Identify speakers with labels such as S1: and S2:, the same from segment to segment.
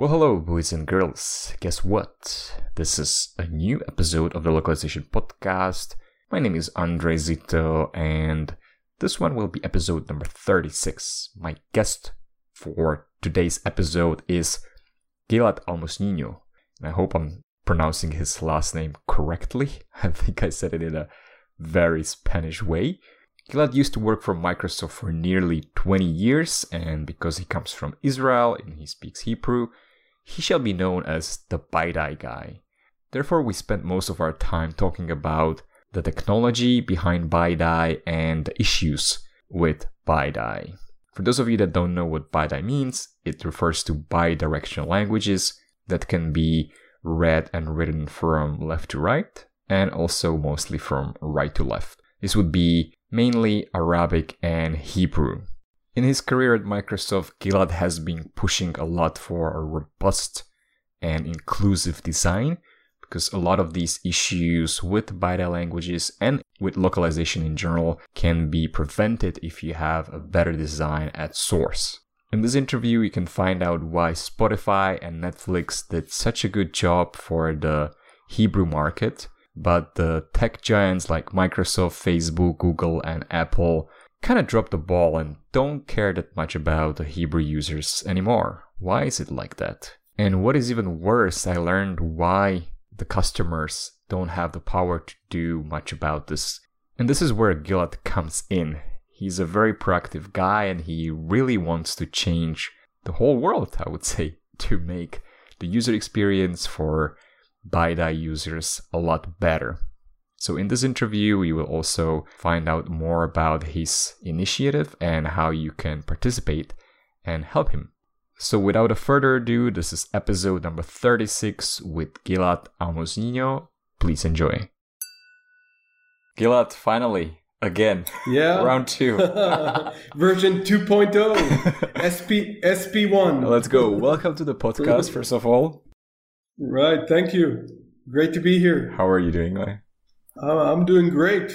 S1: Well, hello, boys and girls. Guess what? This is a new episode of the Localization Podcast. My name is Andrej Zito, and this one will be episode number 36. My guest for today's episode is Gilad Almosnino, and I hope I'm pronouncing his last name correctly. I think I said it in a very Spanish way. Gilad used to work for Microsoft for nearly 20 years, and because he comes from Israel and he speaks Hebrew, he shall be known as the BiDi guy. Therefore, we spent most of our time talking about the technology behind BiDi and the issues with BiDi. For those of you that don't know what BiDi means, it refers to bidirectional languages that can be read and written from left to right and also mostly from right to left. This would be mainly Arabic and Hebrew. In his career at Microsoft, Gilad has been pushing a lot for a robust and inclusive design because a lot of these issues with BiDi languages and with localization in general can be prevented if you have a better design at source. In this interview, you can find out why Spotify and Netflix did such a good job for the Hebrew market, but the tech giants like Microsoft, Facebook, Google, and Apple kind of dropped the ball and don't care that much about the Hebrew users anymore. Why is it like that? And what is even worse, I learned why the customers don't have the power to do much about this. And this is where Gilad comes in. He's a very proactive guy and he really wants to change the whole world, I would say, to make the user experience for BiDi users a lot better. So, in this interview, you will also find out more about his initiative and how you can participate and help him. So, without a further ado, this is episode number 36 with Gilad Almosnino. Please enjoy. Gilad, finally, again.
S2: Yeah.
S1: Round two.
S2: Version 2.0. SP SP1.
S1: Let's go. Welcome to the podcast, first of all.
S2: Right. Thank you. Great to be here.
S1: How are you doing, Lai?
S2: I'm doing great.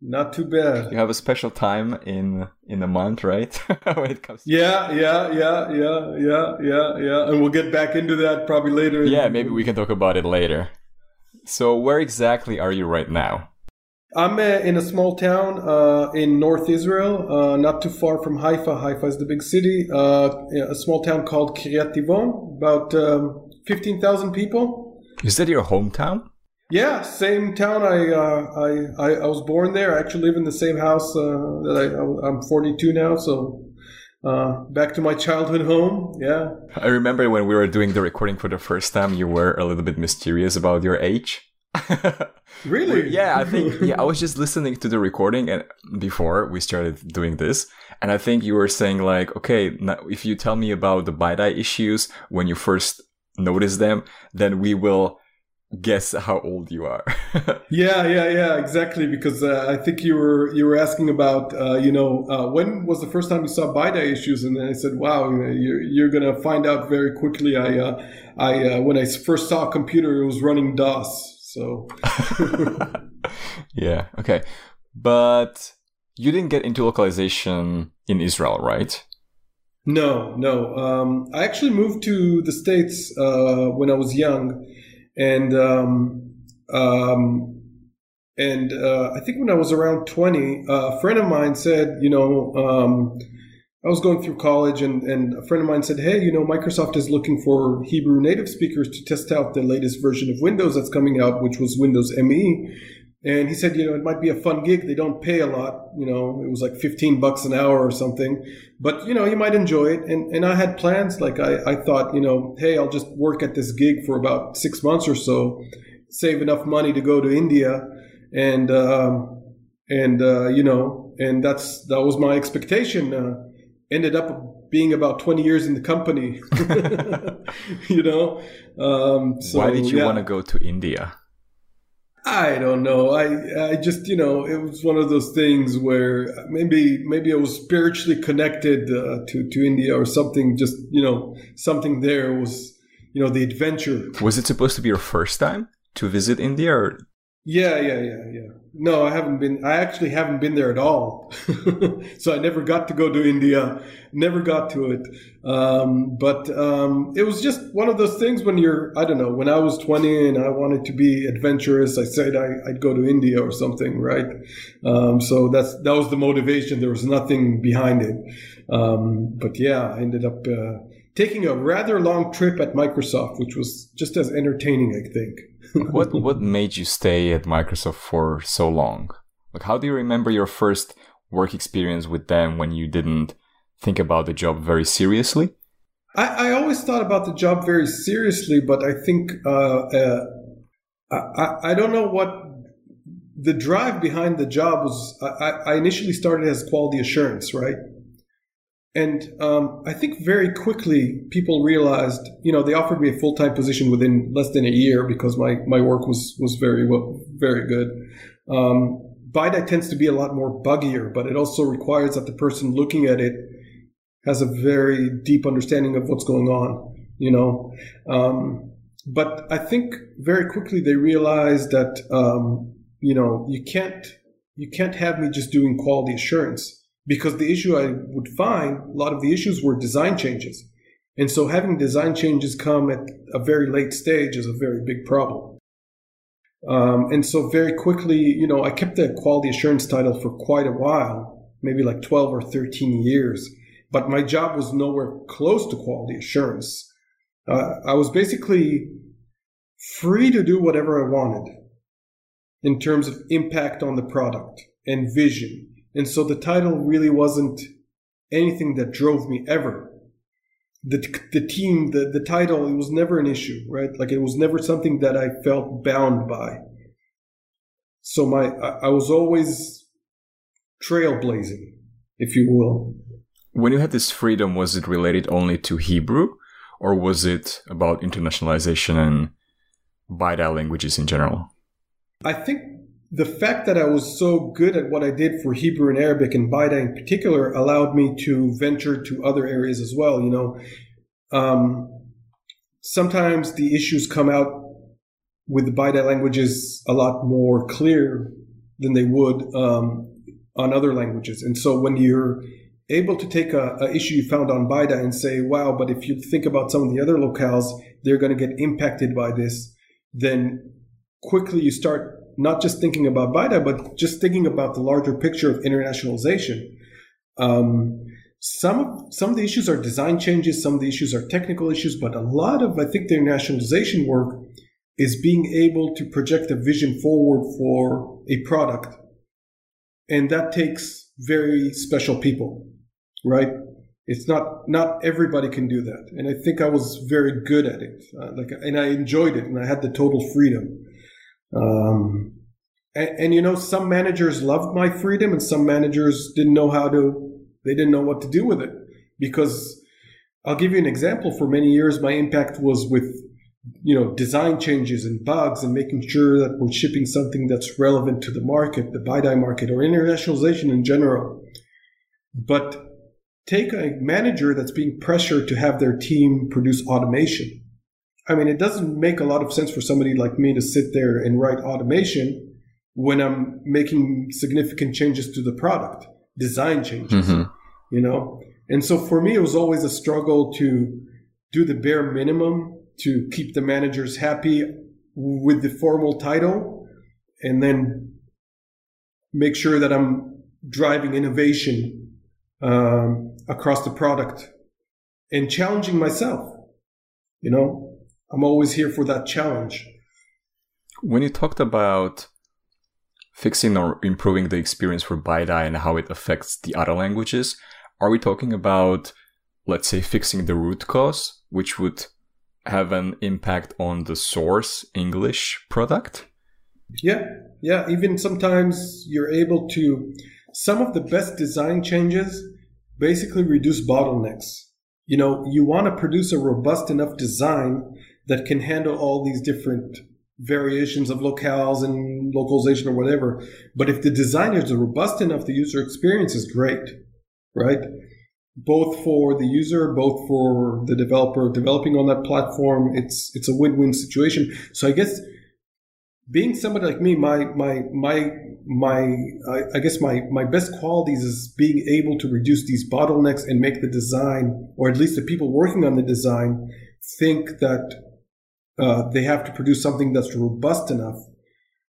S2: Not too bad.
S1: You have a special time in in a month, right? when it comes. To-
S2: Yeah, yeah, yeah, yeah, yeah, yeah, yeah. And we'll get back into that probably later.
S1: yeah, maybe we can talk about it later. So, where exactly are you right now?
S2: I'm uh, in a small town uh, in North Israel, uh, not too far from Haifa. Haifa is the big city. Uh, a small town called Kiryat Tivon, about um, 15,000 people.
S1: Is that your hometown?
S2: Yeah, same town. I, uh, I I I was born there. I actually live in the same house uh, that I, I'm 42 now. So uh, back to my childhood home. Yeah.
S1: I remember when we were doing the recording for the first time, you were a little bit mysterious about your age.
S2: Really?
S1: yeah, I think yeah, I was just listening to the recording and before we started doing this, and I think you were saying like, okay, now if you tell me about the BiDi issues when you first notice them, then we will guess how old you are.
S2: Yeah, yeah, yeah, exactly. Because uh, I think you were you were asking about uh, you know uh, when was the first time you saw BiDi issues, and then I said, wow, you're, you're gonna find out very quickly. I uh, I uh, when I first saw a computer, it was running DOS. So
S1: yeah, okay. But you didn't get into localization in Israel, right?
S2: no, no. Um, I actually moved to the states uh, when I was young, and um, um, and uh, I think when I was around twenty, uh, a friend of mine said, you know. Um, I was going through college, and, and a friend of mine said, Hey, you know, Microsoft is looking for Hebrew native speakers to test out the latest version of Windows that's coming out, which was Windows ME. And he said, You know, it might be a fun gig. They don't pay a lot. You know, it was like 15 bucks an hour or something. But, you know, you might enjoy it. And, and I had plans. Like, I, I thought, you know, hey, I'll just work at this gig for about six months or so, save enough money to go to India. And, um, and, uh, you know, and that's, that was my expectation. Uh, ended up being about 20 years in the company you know um, so,
S1: Why did you
S2: yeah.
S1: want to go to India?
S2: I don't know. I i just you know it was one of those things where maybe maybe i was spiritually connected uh, to to india or something just you know something there was you know the adventure.
S1: Was it supposed to be your first time to visit India or?
S2: Yeah, yeah, yeah, yeah. No, I haven't been. I actually haven't been there at all. so I never got to go to India. Never got to it. Um, but um, it was just one of those things when you're. I don't know. When I was 20 and I wanted to be adventurous, I said I, would go to India or something, right? Um, so that's that was the motivation. There was nothing behind it. Um, but yeah, I ended up uh, taking a rather long trip at Microsoft, which was just as entertaining, I think
S1: what what made you stay at Microsoft for so long? Like, how do you remember your first work experience with them when you didn't think about the job very seriously?
S2: I, I always thought about the job very seriously, but I think uh, uh, I, I don't know what the drive behind the job was. I, I initially started as quality assurance, right? And um, I think very quickly people realized, you know, they offered me a full time position within less than a year because my, my work was was very well, very good. Um, tends to be a lot more buggier, but it also requires that the person looking at it has a very deep understanding of what's going on, you know. Um, but I think very quickly they realized that, um, you know, you can't you can't have me just doing quality assurance because the issue I would find, a lot of the issues were design changes. And so having design changes come at a very late stage is a very big problem. Um, and so very quickly, you know, I kept the quality assurance title for quite a while, maybe like 12 or 13 years, but my job was nowhere close to quality assurance. Uh, I was basically free to do whatever I wanted in terms of impact on the product and vision and so the title really wasn't anything that drove me ever. The, the team, the, the title, it was never an issue, right? Like it was never something that I felt bound by. So my, I, I was always trailblazing, if you will.
S1: When you had this freedom, was it related only to Hebrew or was it about internationalization and BiDi languages in general?
S2: I think the fact that I was so good at what I did for Hebrew and Arabic and BiDi in particular allowed me to venture to other areas as well. You know, um, sometimes the issues come out with the BiDi languages a lot more clear than they would um, on other languages. And so when you're able to take a, a, issue you found on BiDi and say, wow, but if you think about some of the other locales, they're going to get impacted by this, then quickly you start not just thinking about BiDi, but just thinking about the larger picture of internationalization. Um, some some of the issues are design changes, some of the issues are technical issues, but a lot of I think the internationalization work is being able to project a vision forward for a product, and that takes very special people, right? It's not not everybody can do that, and I think I was very good at it. Uh, like, and I enjoyed it, and I had the total freedom. Um, and, and, you know, some managers loved my freedom, and some managers didn't know how to. They didn't know what to do with it because I'll give you an example. For many years, my impact was with you know design changes and bugs and making sure that we're shipping something that's relevant to the market, the BiDi market, or internationalization in general. But take a manager that's being pressured to have their team produce automation I mean, it doesn't make a lot of sense for somebody like me to sit there and write automation when I'm making significant changes to the product, design changes, mm-hmm. you know? And so for me, it was always a struggle to do the bare minimum to keep the managers happy with the formal title and then make sure that I'm driving innovation um, across the product and challenging myself, you know? I'm always here for that challenge.
S1: When you talked about fixing or improving the experience for BiDi and how it affects the other languages, are we talking about, let's say, fixing the root cause, which would have an impact on the source English product?
S2: Yeah, yeah. Even sometimes you're able to, some of the best design changes basically reduce bottlenecks. You know, you want to produce a robust enough design that can handle all these different variations of locales and localization or whatever. But if the designers are robust enough, the user experience is great, right? Both for the user, both for the developer developing on that platform. It's, it's a win-win situation. So I guess being somebody like me, my my my my I, I guess my my best qualities is being able to reduce these bottlenecks and make the design, or at least the people working on the design, think that uh, they have to produce something that's robust enough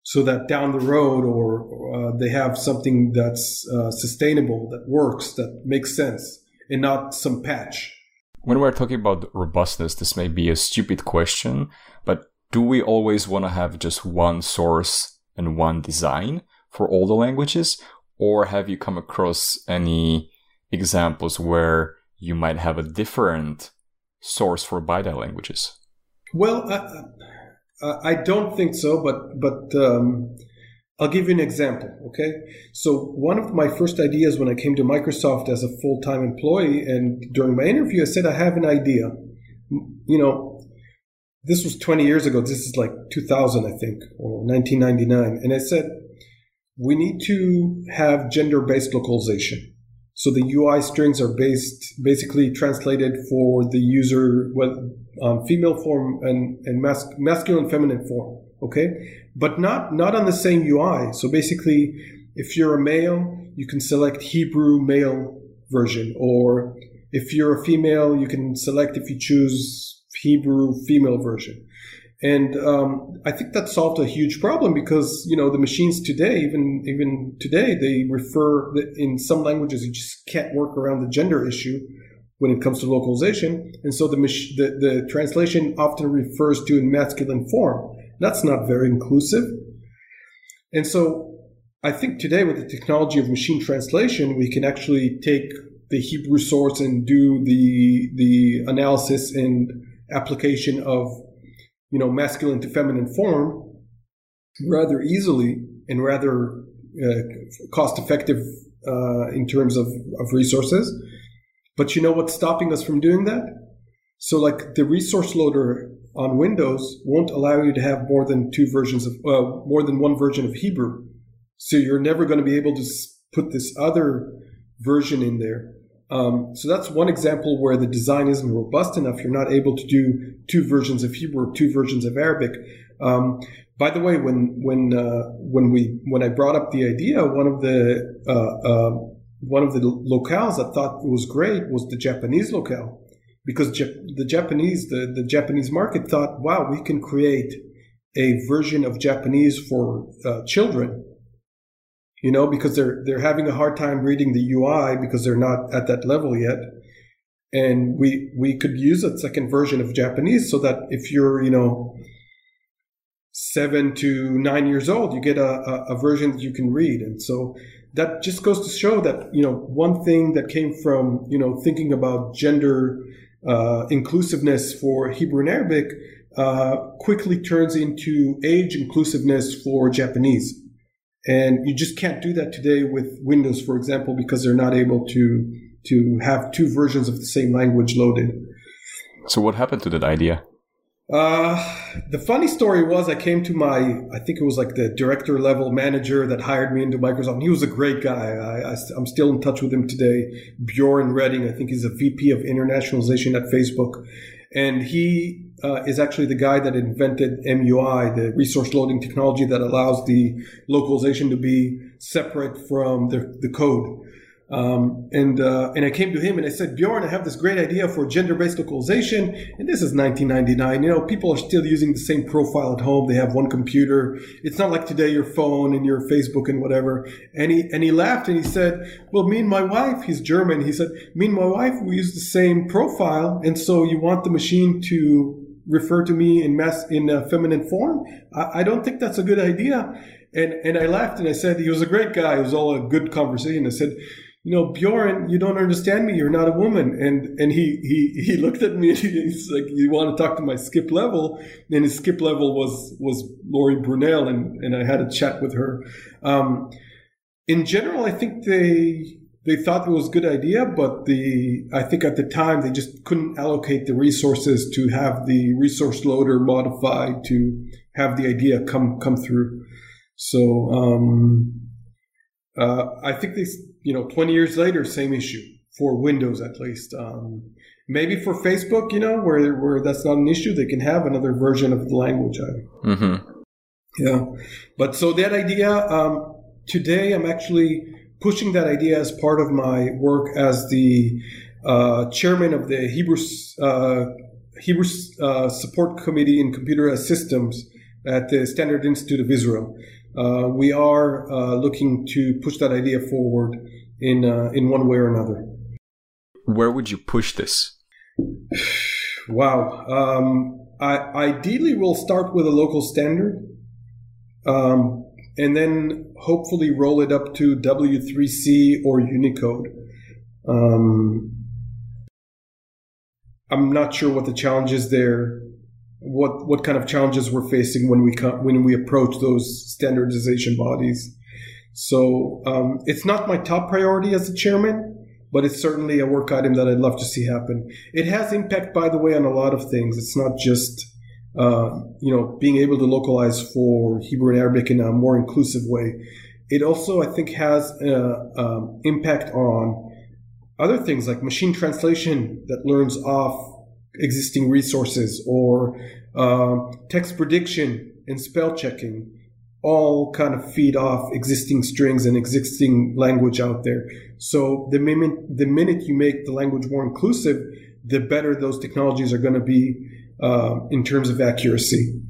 S2: so that down the road or uh, they have something that's uh, sustainable that works that makes sense and not some patch.
S1: When we're talking about robustness this may be a stupid question but do we always want to have just one source and one design for all the languages? Or have you come across any examples where you might have a different source for BiDi languages
S2: well I, I don't think so, but but um, I'll give you an example. Okay, so one of my first ideas when I came to Microsoft as a full time employee, and during my interview, I said I have an idea. You know, this was 20 years ago. This is like 2000, I think, or 1999, and I said we need to have gender based localization. So the UI strings are based basically translated for the user, well, um, female form and, and mas- masculine feminine form. Okay. But not, not on the same UI. So basically, if you're a male, you can select Hebrew male version, or if you're a female, you can select if you choose Hebrew female version. And um, I think that solved a huge problem because you know the machines today, even even today, they refer in some languages you just can't work around the gender issue when it comes to localization, and so the the, the translation often refers to in masculine form. That's not very inclusive, and so I think today with the technology of machine translation, we can actually take the Hebrew source and do the the analysis and application of you know, masculine to feminine form rather easily and rather uh, cost effective uh, in terms of, of resources. But you know what's stopping us from doing that? So, like the resource loader on Windows won't allow you to have more than two versions of, uh, more than one version of Hebrew. So you're never going to be able to put this other version in there. Um, so that's one example where the design isn't robust enough. You're not able to do two versions of Hebrew, two versions of Arabic. Um, by the way, when when uh, when we when I brought up the idea, one of the uh, uh, one of the locales I thought was great was the Japanese locale, because the Japanese the, the Japanese market thought, wow, we can create a version of Japanese for uh, children you know, because they're they're having a hard time reading the UI because they're not at that level yet. And we we could use a second version of Japanese so that if you're, you know, seven to nine years old, you get a, a, a version that you can read. And so that just goes to show that, you know, one thing that came from, you know, thinking about gender uh, inclusiveness for Hebrew and Arabic uh, quickly turns into age inclusiveness for Japanese. And you just can't do that today with Windows, for example, because they're not able to to have two versions of the same language loaded.
S1: So what happened to that idea?
S2: Uh, the funny story was I came to my, I think it was like the director level manager that hired me into Microsoft. He was a great guy. I, I, am still in touch with him today. Bjorn Rettig, I think he's a VP of internationalization at Facebook. And he uh, is actually the guy that invented MUI, the resource loading technology that allows the localization to be separate from the, the code. Um, and uh, and I came to him and I said, Bjorn, I have this great idea for gender-based localization, and this is 1999. You know, people are still using the same profile at home. They have one computer. It's not like today, your phone and your Facebook and whatever. And he and he laughed and he said, Well, me and my wife, he's German. He said, Me and my wife, we use the same profile, and so you want the machine to refer to me in mass in a feminine form? I, I don't think that's a good idea. And and I laughed and I said he was a great guy. It was all a good conversation. I said you know, Bjorn, you don't understand me. You're not a woman. And and he he he looked at me and he's like, you want to talk to my skip level? And his skip level was was Lori Brunel, and and I had a chat with her. Um, in general, I think they they thought it was a good idea, but the I think at the time they just couldn't allocate the resources to have the resource loader modified to have the idea come come through. So um, uh, I think they you know, 20 years later, same issue for Windows at least. Um, maybe for Facebook, you know, where where that's not an issue, they can have another version of the language.
S1: Mm-hmm.
S2: Yeah, but so that idea um, today, I'm actually pushing that idea as part of my work as the uh, chairman of the Hebrew uh, Hebrew uh, Support Committee in Computer Systems at the Standard Institute of Israel. Uh, we are uh, looking to push that idea forward in uh, in one way or another.
S1: Where would you push this?
S2: wow. Um, I, ideally, we'll start with a local standard. Um, and then hopefully roll it up to W3C or Unicode. Um, I'm not sure what the challenges there, what what kind of challenges we're facing when we when we approach those standardization bodies. So um, it's not my top priority as a chairman, but it's certainly a work item that I'd love to see happen. It has impact, by the way, on a lot of things. It's not just uh, you know, being able to localize for Hebrew and Arabic in a more inclusive way. It also, I think, has an um, impact on other things like machine translation that learns off existing resources or uh, text prediction and spell checking all kind of feed off existing strings and existing language out there. So the minute, the minute you make the language more inclusive, the better those technologies are going to be uh, in terms of accuracy.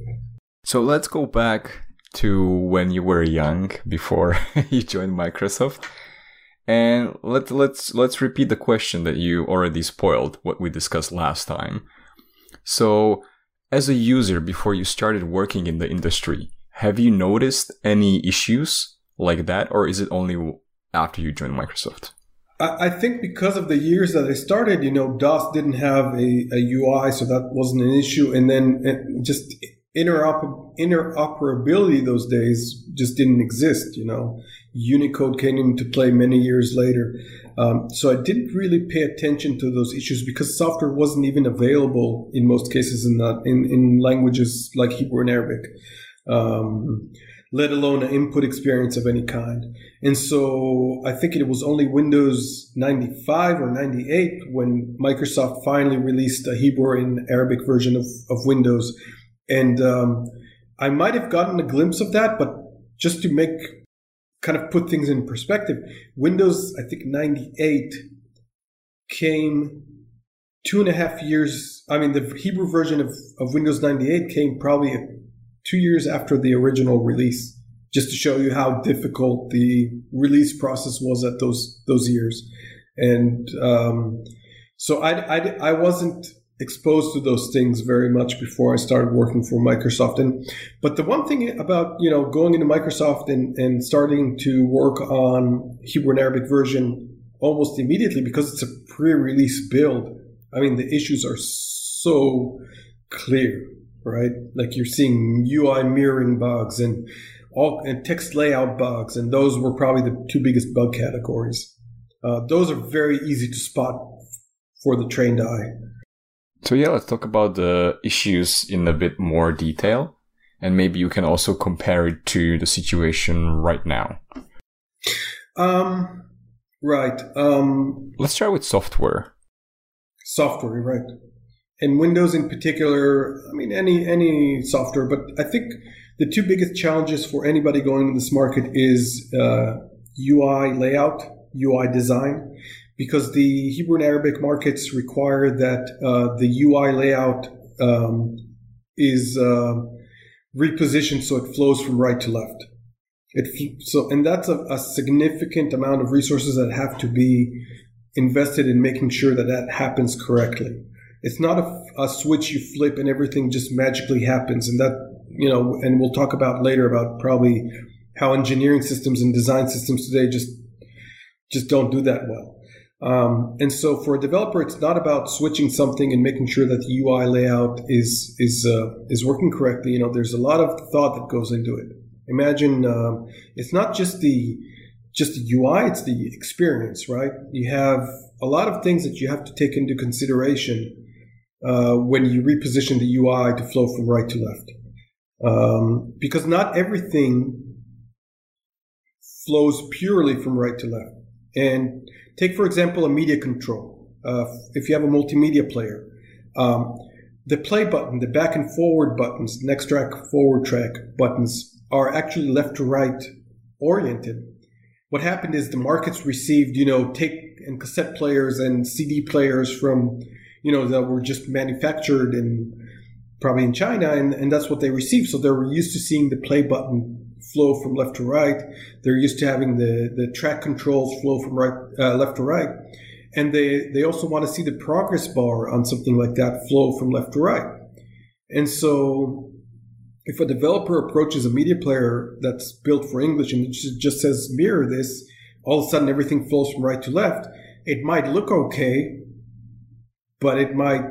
S1: So let's go back to when you were young before you joined Microsoft. And let, let's let's repeat the question that you already spoiled what we discussed last time. So, as a user before you started working in the industry, have you noticed any issues like that or is it only after you joined Microsoft?
S2: I, think because of the years that I started, you know, DOS didn't have a, a UI, so that wasn't an issue. And then just interoper- interoperability those days just didn't exist, you know. Unicode came into play many years later. Um, so I didn't really pay attention to those issues because software wasn't even available in most cases in, that, in, in languages like Hebrew and Arabic. Um, let alone an input experience of any kind. And so I think it was only Windows 95 or 98 when Microsoft finally released a Hebrew and Arabic version of, of Windows. And um, I might have gotten a glimpse of that, but just to make kind of put things in perspective, Windows, I think 98 came two and a half years. I mean, the Hebrew version of, of Windows 98 came probably two years after the original release, just to show you how difficult the release process was at those those years. And um, so I, I, I wasn't exposed to those things very much before I started working for Microsoft. And but the one thing about you know going into Microsoft and, and starting to work on Hebrew and Arabic version almost immediately because it's a pre-release build. I mean the issues are so clear right? Like you're seeing UI mirroring bugs and all and text layout bugs, and those were probably the two biggest bug categories. Uh, those are very easy to spot for the trained eye.
S1: So yeah, let's talk about the issues in a bit more detail, and maybe you can also compare it to the situation right now.
S2: Um, right. Um,
S1: let's start with software.
S2: Software, right? And Windows in particular. I mean, any any software, but I think the two biggest challenges for anybody going in this market is uh, UI layout, UI design, because the Hebrew and Arabic markets require that uh, the UI layout um, is uh, repositioned so it flows from right to left. It, so, and that's a, a significant amount of resources that have to be invested in making sure that that happens correctly. It's not a, a switch you flip and everything just magically happens. And that, you know, and we'll talk about later about probably how engineering systems and design systems today just just don't do that well. Um, and so for a developer, it's not about switching something and making sure that the UI layout is is uh, is working correctly. You know, there's a lot of thought that goes into it. Imagine um, it's not just the just the UI; it's the experience, right? You have a lot of things that you have to take into consideration uh, when you reposition the UI to flow from right to left. Um, because not everything flows purely from right to left. And take, for example, a media control. Uh, if you have a multimedia player, um, the play button, the back and forward buttons, next track, forward track buttons are actually left to right oriented. What happened is the markets received, you know, tape and cassette players and CD players from, you know, that were just manufactured in probably in China, and, and that's what they received. So they were used to seeing the play button flow from left to right. They're used to having the, the track controls flow from right uh, left to right, and they they also want to see the progress bar on something like that flow from left to right. And so, if a developer approaches a media player that's built for English and it just says mirror this, all of a sudden everything flows from right to left. It might look okay, but it might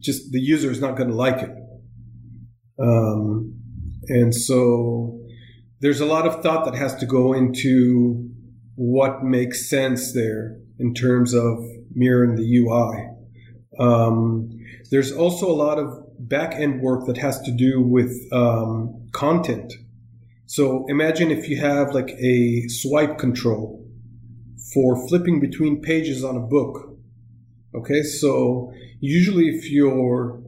S2: just the user is not going to like it. Um, and so there's a lot of thought that has to go into what makes sense there in terms of mirroring the UI. Um, there's also a lot of back end work that has to do with um, content. So imagine if you have like a swipe control for flipping between pages on a book. Okay, so usually if you're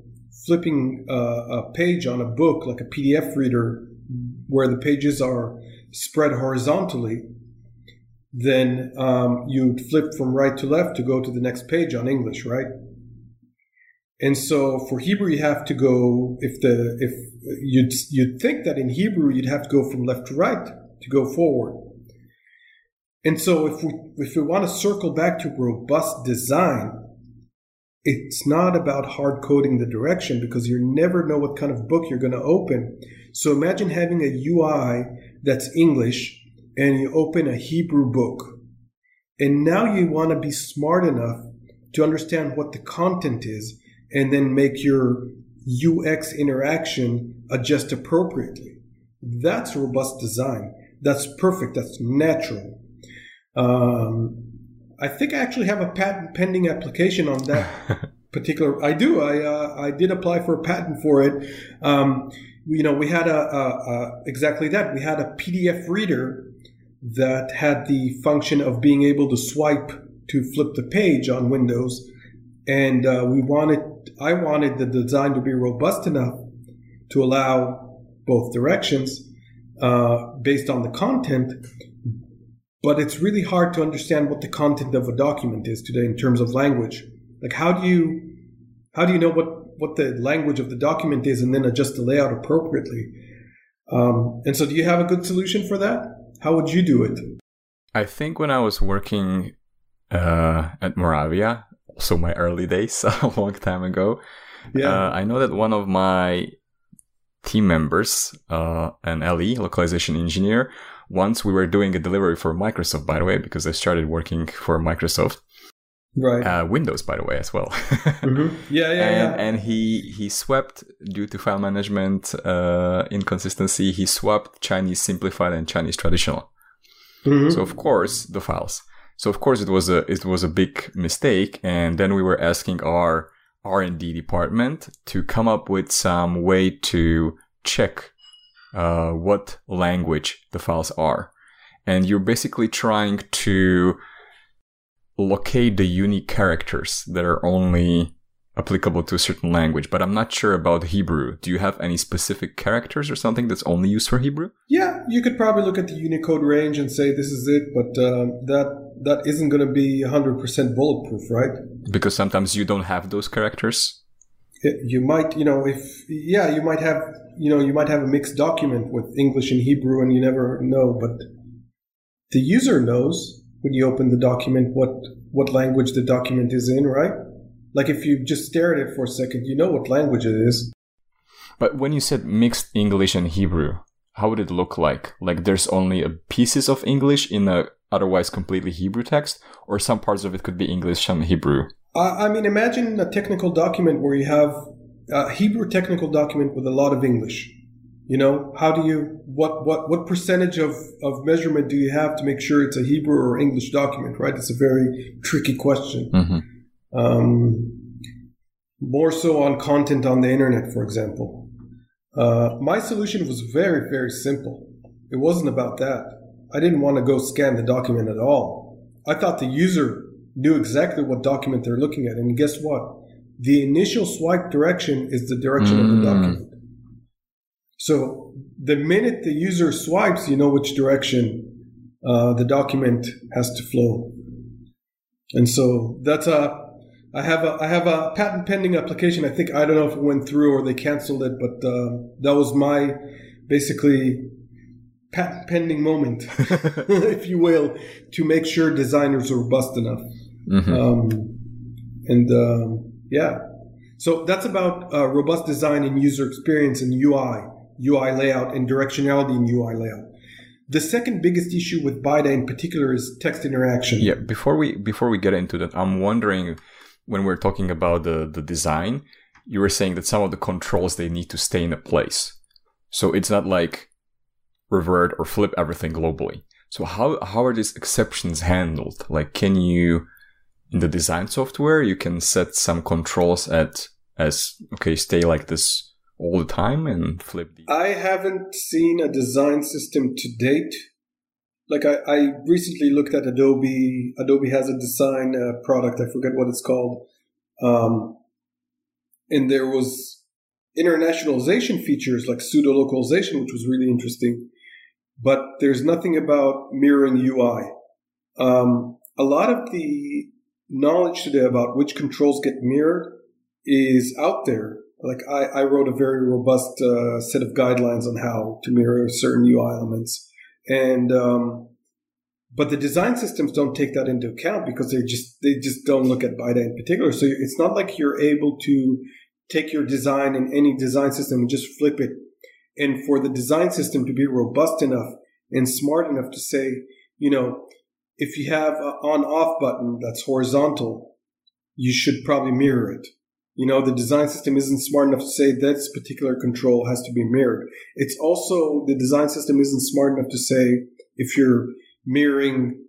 S2: flipping a, a page on a book, like a PDF reader, where the pages are spread horizontally, then um, you'd flip from right to left to go to the next page on English, right? And so for Hebrew, you have to go if the if you'd you'd think that in Hebrew you'd have to go from left to right to go forward. And so if we if we want to circle back to robust design, it's not about hard coding the direction because you never know what kind of book you're going to open. So imagine having a UI that's English and you open a Hebrew book. And now you want to be smart enough to understand what the content is and then make your UX interaction adjust appropriately. That's robust design. That's perfect. That's natural. Um, I think I actually have a patent pending application on that particular. I do. I uh, I did apply for a patent for it. Um, you know, we had a, a, a, exactly that. We had a PDF reader that had the function of being able to swipe to flip the page on Windows, and uh, we wanted. I wanted the design to be robust enough to allow both directions uh, based on the content, but it's really hard to understand what the content of a document is today in terms of language. Like how do you how do you know what what the language of the document is and then adjust the layout appropriately? Um, and so, do you have a good solution for that? How would you do it?
S1: I think when I was working uh, at Moravia, so my early days, a long time ago, yeah. Uh, I know that one of my team members, uh, an LE, localization engineer, once we were doing a delivery for Microsoft, by the way, because I started working for Microsoft.
S2: Right.
S1: Uh, Windows, by the way, as well.
S2: mm-hmm. Yeah, yeah,
S1: and,
S2: yeah.
S1: And he he swapped due to file management uh, inconsistency. He swapped Chinese simplified and Chinese traditional. Mm-hmm. So of course the files. So of course it was a it was a big mistake. And then we were asking our R and D department to come up with some way to check uh, what language the files are. And you're basically trying to locate the unique characters that are only applicable to a certain language, but I'm not sure about Hebrew. Do you have any specific characters or something that's only used for Hebrew?
S2: Yeah, you could probably look at the Unicode range and say this is it, but uh, that that isn't going to be 100% bulletproof, right?
S1: Because sometimes you don't have those characters.
S2: You might, you know, if yeah, you might have you know, you might have a mixed document with English and Hebrew and you never know, but the user knows when you open the document what, what language the document is in, right? Like if you just stare at it for a second, you know what language it is.
S1: But when you said mixed English and Hebrew, how would it look like? Like there's only a pieces of English in a otherwise completely Hebrew text, or some parts of it could be English and Hebrew?
S2: I mean, imagine a technical document where you have a Hebrew technical document with a lot of English. You know, how do you what what what percentage of of measurement do you have to make sure it's a Hebrew or English document? Right, it's a very tricky question. Mm-hmm. Um, more so on content on the internet, for example. Uh, my solution was very very simple. It wasn't about that. I didn't want to go scan the document at all. I thought the user knew exactly what document they're looking at, and guess what? the initial swipe direction is the direction mm. of the hmm. document. So the minute the user swipes, you know which direction uh, the document has to flow. And so that's a I have a I have a patent pending application. I think I don't know if it went through or they canceled it, but uh, that was my basically patent pending moment, if you will, to make sure designers are robust enough. Mm-hmm. Um, and um, yeah, so that's about uh, robust design and user experience and UI, UI layout, and directionality in UI layout. The second biggest issue with BiDi in particular is text interaction.
S1: Yeah, before we before we get into that, I'm wondering when we're talking about the, the design, you were saying that some of the controls they need to stay in a place. So it's not like revert or flip everything globally. So how how are these exceptions handled? Like can you the design software you can set some controls at as okay, stay like this all the time and flip
S2: the I haven't seen a design system to date like I, I recently looked at Adobe. Adobe has a design uh, product. I forget what it's called. Um, and there was internationalization features like pseudo localization, which was really interesting. But there's nothing about mirroring UI. Um, a lot of the knowledge today about which controls get mirrored is out there. Like I, I wrote a very robust uh, set of guidelines on how to mirror certain UI elements and um, but the design systems don't take that into account because they just they just don't look at BiDi in particular. So it's not like you're able to take your design in any design system and just flip it. And for the design system to be robust enough and smart enough to say, you know, if you have an on off button that's horizontal, you should probably mirror it. You know, the design system isn't smart enough to say this particular control has to be mirrored. It's also the design system isn't smart enough to say if you're mirroring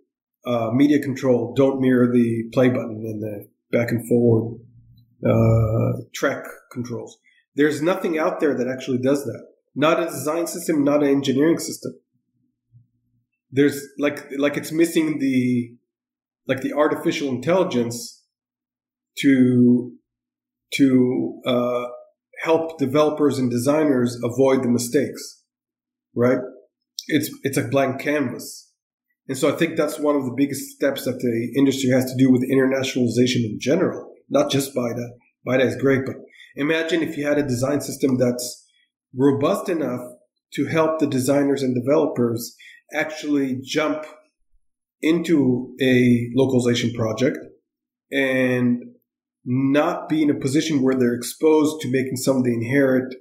S2: uh, media control, don't mirror the play button and the back and forward uh, track controls. There's nothing out there that actually does that. Not a design system, not an engineering system. There's like like it's missing the like the artificial intelligence to to uh, help developers and designers avoid the mistakes, right? It's it's a blank canvas, and so I think that's one of the biggest steps that the industry has to do with internationalization in general, not just BiDi. BiDi is great, but imagine if you had a design system that's robust enough to help the designers and developers actually jump into a localization project and not be in a position where they're exposed to making some of the inherent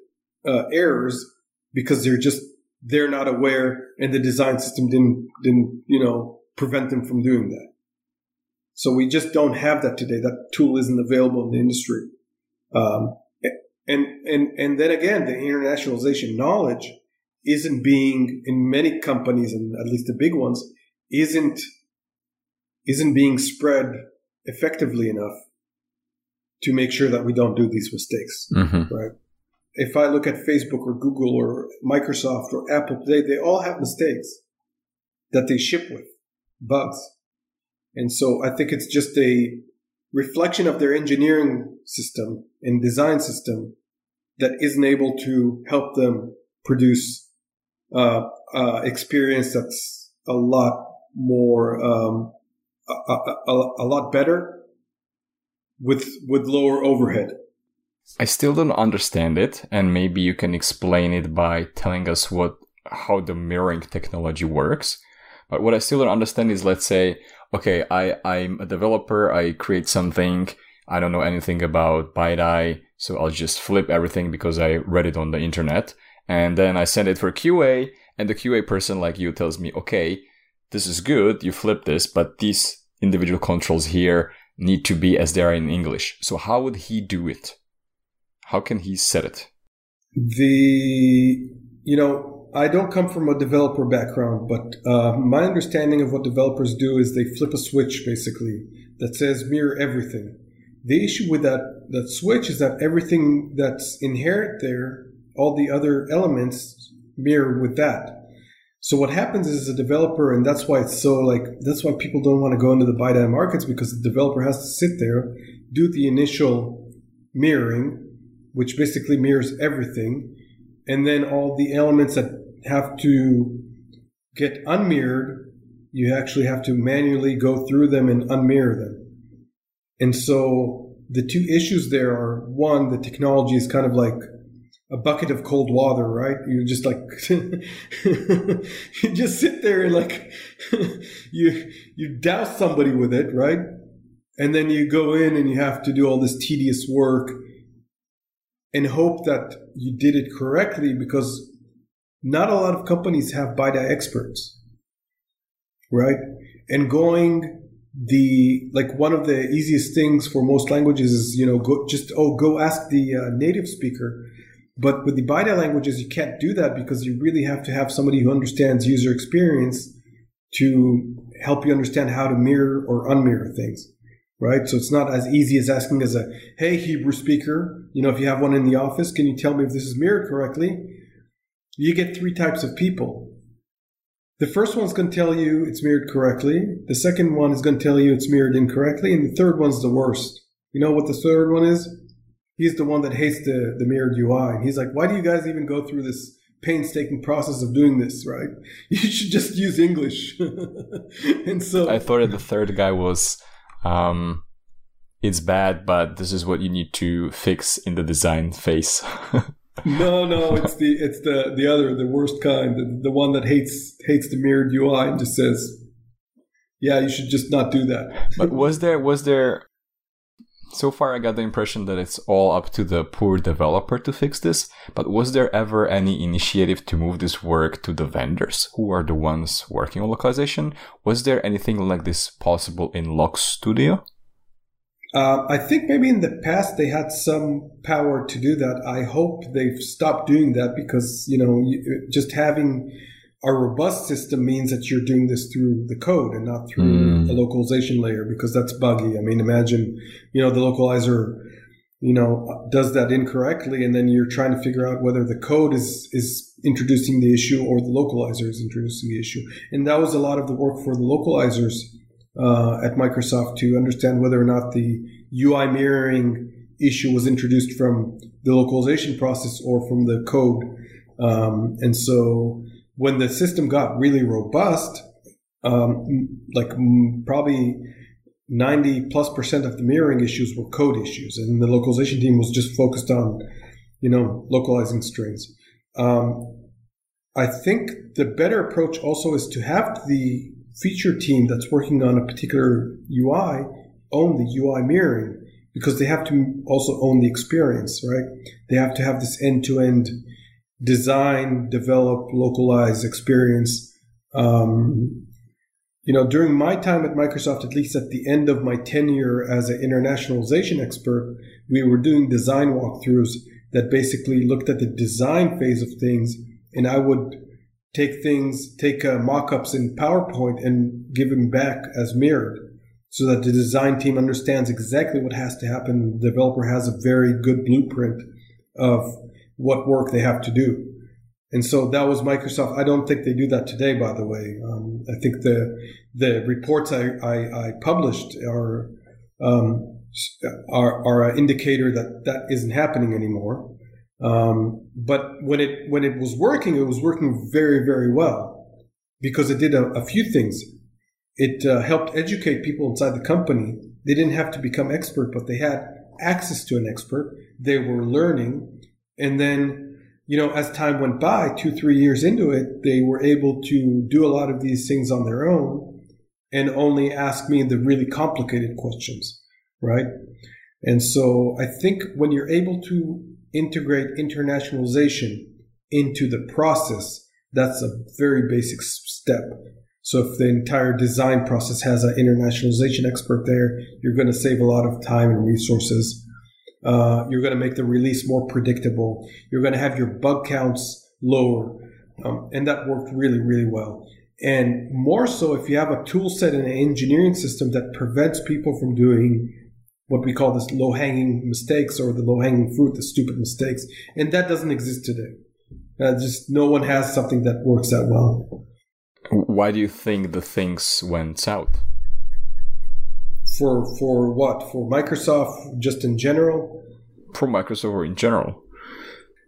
S2: uh, errors because they're just they're not aware and the design system didn't didn't you know prevent them from doing that. So we just don't have that today. That tool isn't available in the industry. Um, and and and then again the internationalization knowledge isn't being in many companies and at least the big ones isn't isn't being spread effectively enough to make sure that we don't do these mistakes, mm-hmm. right? If I look at Facebook or Google or Microsoft or Apple today, they all have mistakes that they ship with, bugs. And so I think it's just a reflection of their engineering system and design system that isn't able to help them produce uh, uh, experience that's a lot more um, a, a, a, lot better with with lower overhead.
S1: I still don't understand it, and maybe you can explain it by telling us what how the mirroring technology works. But what I still don't understand is let's say, okay, I, I'm a developer, I create something, I don't know anything about BiDi, so I'll just flip everything because I read it on the internet. And then I send it for QA, and the QA person like you tells me, okay, this is good, you flip this, but these individual controls here need to be as they are in English. So how would he do it? How can he set it?
S2: The, you know, I don't come from a developer background, but uh, my understanding of what developers do is they flip a switch basically that says mirror everything. The issue with that, that switch is that everything that's inherent there, all the other elements mirror with that. So what happens is a developer, and that's why it's so like that's why people don't want to go into the BiDi markets because the developer has to sit there, do the initial mirroring, which basically mirrors everything, and then all the elements that have to get unmirrored, you actually have to manually go through them and unmirror them. And so the two issues there are one, the technology is kind of like a bucket of cold water, right? You just like you just sit there and like you you douse somebody with it, right? And then you go in and you have to do all this tedious work and hope that you did it correctly because not a lot of companies have BiDi experts, right? And going the like one of the easiest things for most languages is you know go just oh go ask the uh, native speaker but with the BiDi languages you can't do that because you really have to have somebody who understands user experience to help you understand how to mirror or unmirror things right so it's not as easy as asking as a hey hebrew speaker you know if you have one in the office can you tell me if this is mirrored correctly you get three types of people the first one's going to tell you it's mirrored correctly. The second one is going to tell you it's mirrored incorrectly. And the third one's the worst. You know what the third one is? He's the one that hates the, the mirrored UI. And he's like, why do you guys even go through this painstaking process of doing this, right? You should just use English. and so
S1: I thought that the third guy was, um, it's bad, but this is what you need to fix in the design phase.
S2: no, no, it's the it's the the other, the worst kind, the, the one that hates hates the mirrored UI and just says, "Yeah, you should just not do that."
S1: but was there was there? So far, I got the impression that it's all up to the poor developer to fix this. But was there ever any initiative to move this work to the vendors, who are the ones working on localization? Was there anything like this possible in LocStudio?
S2: Uh, I think maybe in the past they had some power to do that. I hope they've stopped doing that because you know just having a robust system means that you're doing this through the code and not through mm. the localization layer because that's buggy. I mean, imagine you know the localizer you know does that incorrectly and then you're trying to figure out whether the code is is introducing the issue or the localizer is introducing the issue and that was a lot of the work for the localizers uh, at Microsoft to understand whether or not the UI mirroring issue was introduced from the localization process or from the code. Um, and so when the system got really robust, um, like probably 90 plus percent of the mirroring issues were code issues, and the localization team was just focused on, you know, localizing strings. Um, I think the better approach also is to have the feature team that's working on a particular UI own the UI mirroring because they have to also own the experience, right? They have to have this end to end design, develop, localize experience. Um, you know, during my time at Microsoft, at least at the end of my tenure as an internationalization expert, we were doing design walkthroughs that basically looked at the design phase of things. And I would take things, take uh, mock-ups in PowerPoint and give them back as mirrored so that the design team understands exactly what has to happen. The developer has a very good blueprint of what work they have to do. And so that was Microsoft. I don't think they do that today, by the way. Um, I think the the reports I, I, I published are, um, are are an indicator that that isn't happening anymore. Um, but when it when it was working, it was working very very well because it did a, a few things. It uh, helped educate people inside the company. They didn't have to become expert, but they had access to an expert. They were learning, and then you know as time went by, two three years into it, they were able to do a lot of these things on their own and only ask me the really complicated questions, right? And so I think when you're able to integrate internationalization into the process, that's a very basic step. So if the entire design process has an internationalization expert there, you're going to save a lot of time and resources. Uh, you're going to make the release more predictable. You're going to have your bug counts lower. Um, and that worked really, really well. And more so if you have a tool set and an engineering system that prevents people from doing what we call this low hanging mistakes or the low hanging fruit, the stupid mistakes. And that doesn't exist today. Uh, just no one has something that works that well.
S1: Why do you think the things went south?
S2: For for what? For Microsoft, just in general?
S1: For Microsoft or in general?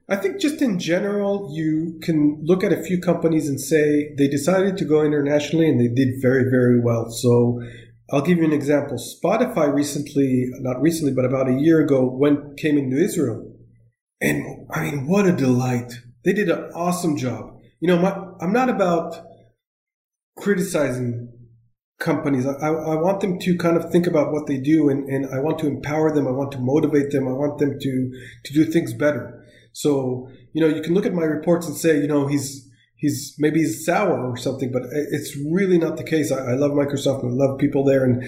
S2: I think just in general, you can look at a few companies and say they decided to go internationally and they did very, very well. So I'll give you an example. Spotify recently, not recently, but about a year ago, went came into Israel, and I mean, what a delight! They did an awesome job. You know, my, I'm not about criticizing companies. I, I want them to kind of think about what they do, and, and I want to empower them. I want to motivate them. I want them to to do things better. So, you know, you can look at my reports and say, you know, he's he's maybe he's sour or something, but it's really not the case. I, I love Microsoft and I love people there, and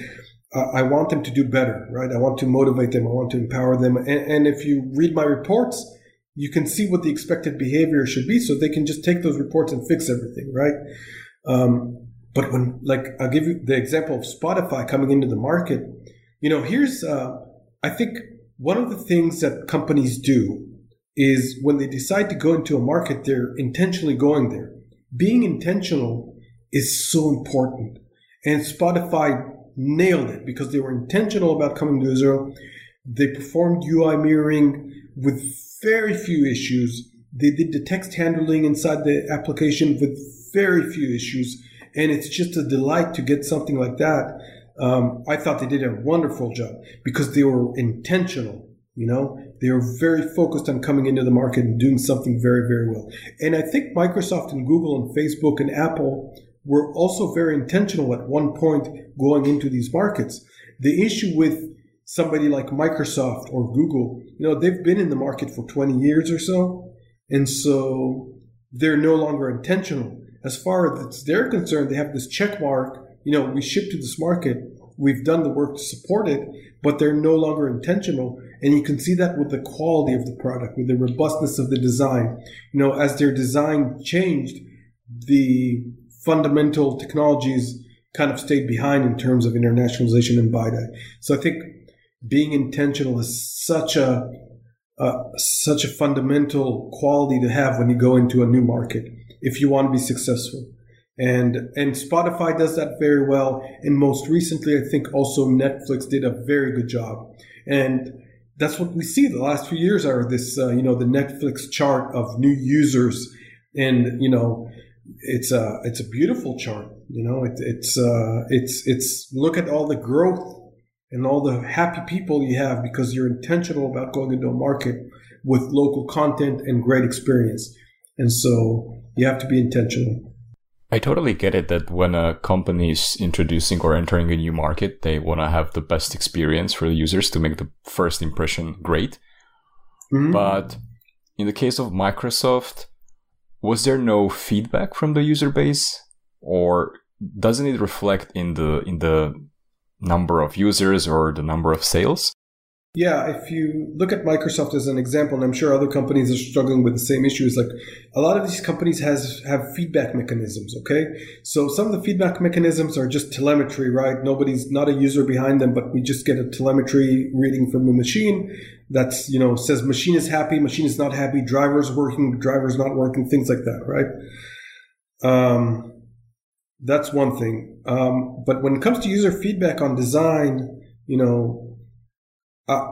S2: uh, I want them to do better, right? I want to motivate them. I want to empower them. And, and if you read my reports, you can see what the expected behavior should be, so they can just take those reports and fix everything, right? Um, but when, like, I'll give you the example of Spotify coming into the market. You know, here's, uh, I think one of the things that companies do is when they decide to go into a market, they're intentionally going there. Being intentional is so important. And Spotify nailed it because they were intentional about coming to Israel. They performed UI mirroring with very few issues. They did the text handling inside the application with very few issues. And it's just a delight to get something like that. Um, I thought they did a wonderful job because they were intentional. You know, they were very focused on coming into the market and doing something very, very well. And I think Microsoft and Google and Facebook and Apple were also very intentional at one point going into these markets. The issue with somebody like Microsoft or Google, you know, they've been in the market for 20 years or so. And so they're no longer intentional. As far as they're concerned, they have this check mark, you know, we ship to this market, we've done the work to support it, but they're no longer intentional. And you can see that with the quality of the product, with the robustness of the design. You know, as their design changed, the fundamental technologies kind of stayed behind in terms of internationalization and BiDi. So I think being intentional is such a uh, such a fundamental quality to have when you go into a new market if you want to be successful. And and Spotify does that very well. And most recently, I think also Netflix did a very good job. And that's what we see the last few years are this uh, you know the Netflix chart of new users, and you know it's a it's a beautiful chart. You know it, it's uh, it's it's look at all the growth and all the happy people you have because you're intentional about going into a market with local content and great experience. And so you have to be intentional.
S1: I totally get it that when a company is introducing or entering a new market, they want to have the best experience for the users to make the first impression great. Mm-hmm. But in the case of Microsoft, was there no feedback from the user base or doesn't it reflect in the in the number of users or the number of sales?
S2: Yeah, if you look at Microsoft as an example, and I'm sure other companies are struggling with the same issues, like a lot of these companies has have feedback mechanisms, okay? So some of the feedback mechanisms are just telemetry, right? Nobody's not a user behind them, but we just get a telemetry reading from the machine that's, you know, says machine is happy, machine is not happy, driver's working, driver's not working, things like that, right? Um, that's one thing. Um, but when it comes to user feedback on design, you know, uh,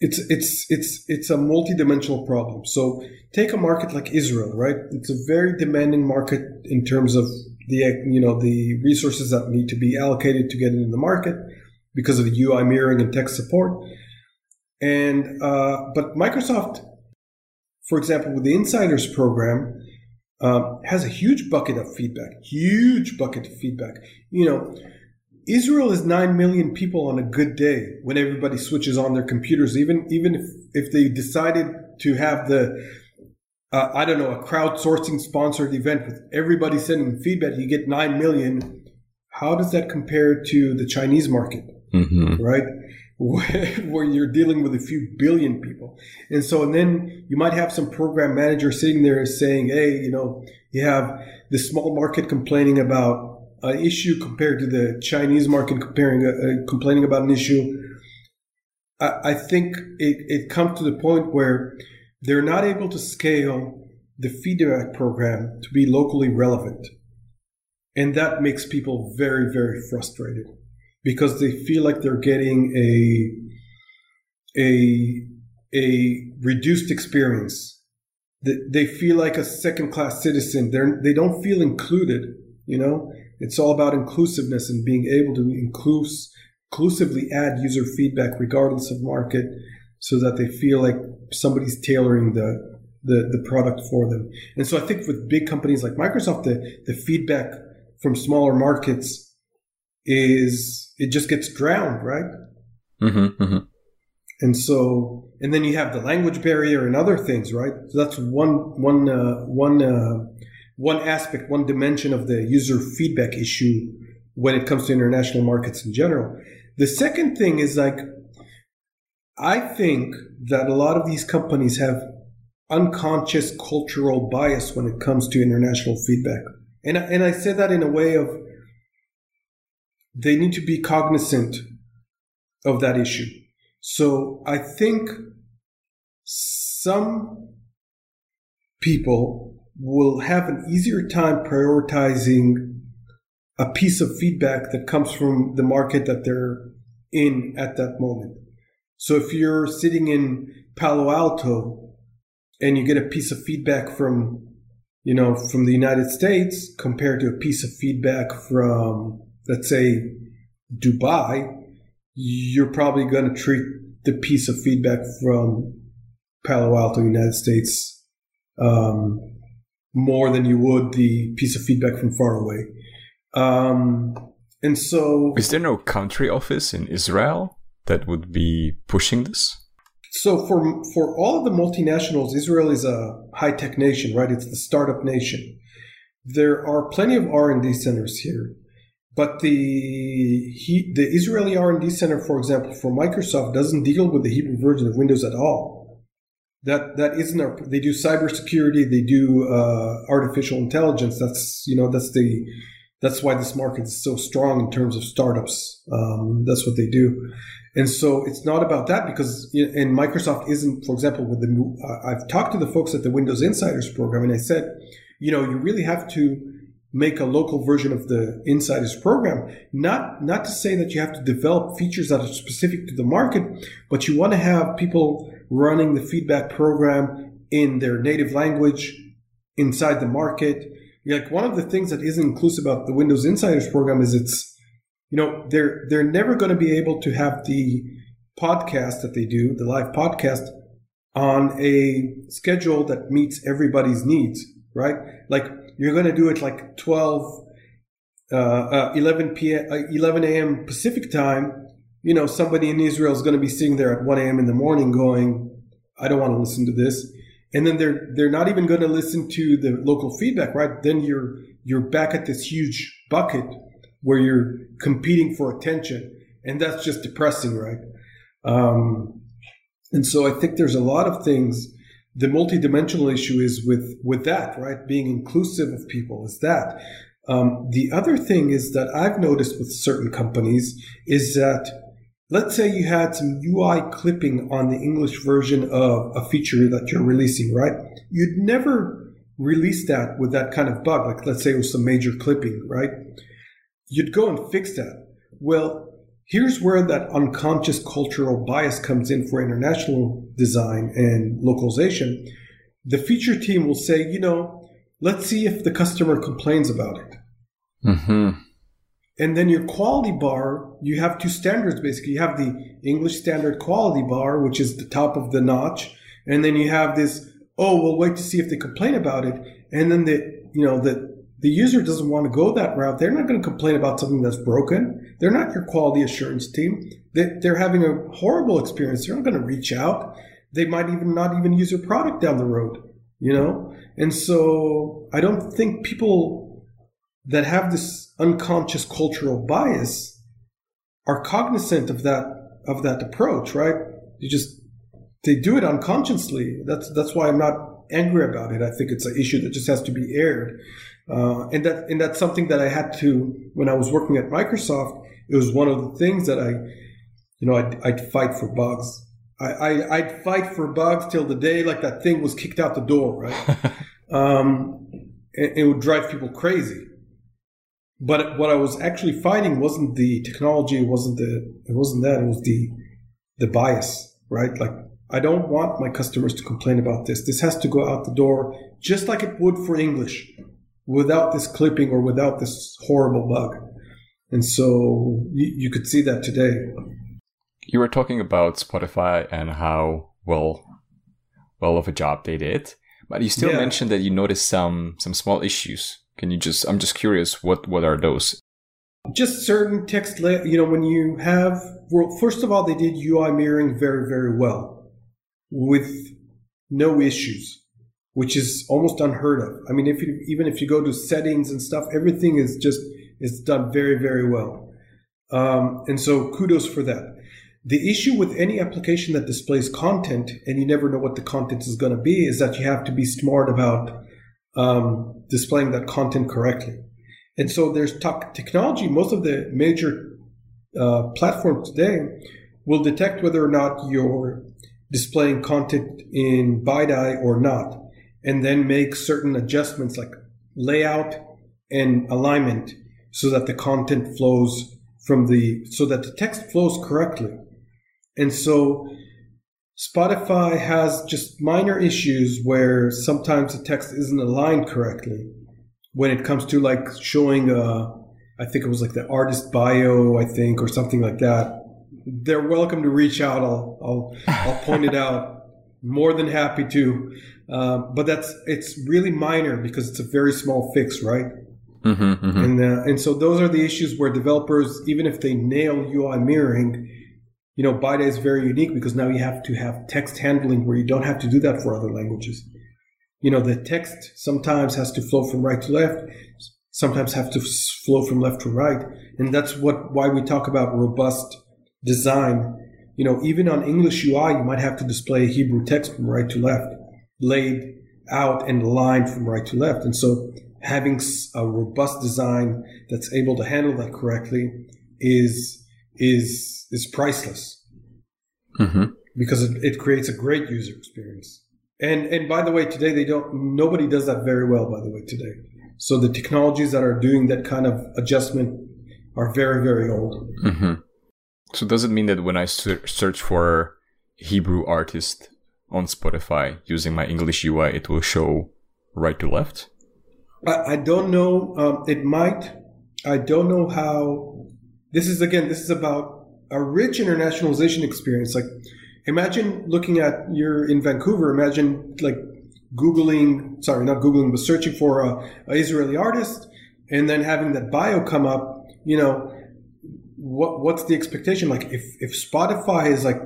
S2: it's it's it's it's a multi-dimensional problem. So take a market like Israel, right? It's a very demanding market in terms of the you know the resources that need to be allocated to get into the market because of the UI mirroring and tech support. And uh, but Microsoft, for example, with the Insiders program, uh, has a huge bucket of feedback. Huge bucket of feedback. You know Israel is nine million people on a good day when everybody switches on their computers. Even even if if they decided to have the uh, I don't know a crowdsourcing sponsored event with everybody sending feedback, you get nine million. How does that compare to the Chinese market, mm-hmm. right? Where, where you're dealing with a few billion people, and so and then you might have some program manager sitting there saying, "Hey, you know, you have this small market complaining about." Issue compared to the Chinese market comparing uh, complaining about an issue, I, I think it, it comes to the point where they're not able to scale the feedback program to be locally relevant. And that makes people very, very frustrated because they feel like they're getting a, a a reduced experience. They feel like a second class citizen. They're, they don't feel included. You know, it's all about inclusiveness and being able to inclus- inclusively add user feedback regardless of market so that they feel like somebody's tailoring the, the, the product for them. And so I think with big companies like Microsoft, the, the feedback from smaller markets is it just gets drowned, right?
S1: Mm-hmm, mm-hmm.
S2: And so, and then you have the language barrier and other things, right? So that's one, one, uh, one, uh, one aspect, one dimension of the user feedback issue when it comes to international markets in general. The second thing is like, I think that a lot of these companies have unconscious cultural bias when it comes to international feedback. And, and I say that in a way of they need to be cognizant of that issue. So I think some people will have an easier time prioritizing a piece of feedback that comes from the market that they're in at that moment. So if you're sitting in Palo Alto and you get a piece of feedback from, you know, from the United States compared to a piece of feedback from, let's say, Dubai, you're probably going to treat the piece of feedback from Palo Alto, United States, um, more than you would the piece of feedback from far away. Um, and so,
S1: is there no country office in Israel that would be pushing this?
S2: So for for all of the multinationals, Israel is a high tech nation, right? It's the startup nation. There are plenty of R and D centers here, but the he, the Israeli R and D center, for example, for Microsoft, doesn't deal with the Hebrew version of Windows at all. That that isn't our. They do cybersecurity. They do uh, artificial intelligence. That's you know that's the that's why this market is so strong in terms of startups. Um, that's what they do. And so it's not about that because, and Microsoft isn't, for example, with the, I've talked to the folks at the Windows Insiders program and I said, you know, you really have to make a local version of the Insiders program. Not, not to say that you have to develop features that are specific to the market, but you want to have people running the feedback program in their native language inside the market like one of the things that isn't inclusive about the Windows Insiders program is it's, you know, they're they're never going to be able to have the podcast that they do, the live podcast, on a schedule that meets everybody's needs, right? Like you're going to do it like 12, uh, uh, 11 p.m., uh, 11 a.m. Pacific time. You know, somebody in Israel is going to be sitting there at 1 a.m. in the morning going, I don't want to listen to this. And then they're they're not even going to listen to the local feedback right? Then you're you're back at this huge bucket where you're competing for attention and that's just depressing right? Um, and so i think there's a lot of things the multidimensional issue is with with that right? Being inclusive of people is that. Um, the other thing is that i've noticed with certain companies is that let's say you had some UI clipping on the English version of a feature that you're releasing, right? You'd never release that with that kind of bug. Like let's say it was some major clipping, right? You'd go and fix that. Well, here's where that unconscious cultural bias comes in for international design and localization. The feature team will say, you know, let's see if the customer complains about it.
S1: Mm-hmm.
S2: And then your quality bar, you have two standards basically. You have the English standard quality bar, which is the top of the notch. And then you have this, oh, we'll wait to see if they complain about it. And then the, you know, the, the user doesn't want to go that route. They're not going to complain about something that's broken. They're not your quality assurance team. They're having a horrible experience. They're not going to reach out. They might even not even use your product down the road, you know? And so I don't think people that have this unconscious cultural bias are cognizant of that of that approach, right? You just they do it unconsciously. That's that's why I'm not angry about it. I think it's an issue that just has to be aired, uh, and that and that's something that I had to when I was working at Microsoft. It was one of the things that I, you know, I'd, I'd fight for bugs. I, I would fight for bugs till the day like that thing was kicked out the door, right? um, it, it would drive people crazy but what I was actually fighting wasn't the technology, it wasn't the, it wasn't that, it was the, the bias, right? Like I don't want my customers to complain about this. This has to go out the door just like it would for English without this clipping or without this horrible bug. And so you, you could see that today.
S1: You were talking about Spotify and how well well of a job they did, but you still
S2: Yeah.
S1: mentioned that you noticed some some small issues. Can you just? I'm just curious. What what are those?
S2: Just certain text, la- you know, when you have, well, first of all, they did UI mirroring very, very well with no issues, which is almost unheard of. I mean, if you, even if you go to settings and stuff, everything is just, is done very, very well. Um, and so kudos for that. The issue with any application that displays content and you never know what the content is going to be is that you have to be smart about um, displaying that content correctly. And so there's tech technology. Most of the major uh, platforms today will detect whether or not you're displaying content in BiDi or not, and then make certain adjustments like layout and alignment so that the content flows from the so that the text flows correctly. And so Spotify has just minor issues where sometimes the text isn't aligned correctly when it comes to like showing uh I think it was like the artist bio, I think, or something like that. They're welcome to reach out. I'll I'll I'll point it out. More than happy to. Um, but that's it's really minor because it's a very small fix, right?
S1: Mm-hmm, mm-hmm.
S2: And uh, and so those are the issues where developers, even if they nail UI mirroring, you know, BiDi is very unique because now you have to have text handling where you don't have to do that for other languages. You know, the text sometimes has to flow from right to left, sometimes have to flow from left to right, and that's what why we talk about robust design. You know, even on English UI, you might have to display Hebrew text from right to left, laid out and aligned from right to left, and so having a robust design that's able to handle that correctly is is is priceless
S1: mm-hmm.
S2: because it, it creates a great user experience. And and by the way, today they don't nobody does that very well. By the way, today, so the technologies that are doing that kind of adjustment are very very old.
S1: Mm-hmm. So does it mean that when I ser- search for Hebrew artist on Spotify using my English UI, it will show right to left?
S2: I, I don't know. Um, it might. I don't know how. This is again. This is about a rich internationalization experience. Like, imagine looking at you're in Vancouver. Imagine like googling. Sorry, not googling, but searching for a, a Israeli artist, and then having that bio come up. You know, what what's the expectation? Like, if if Spotify is like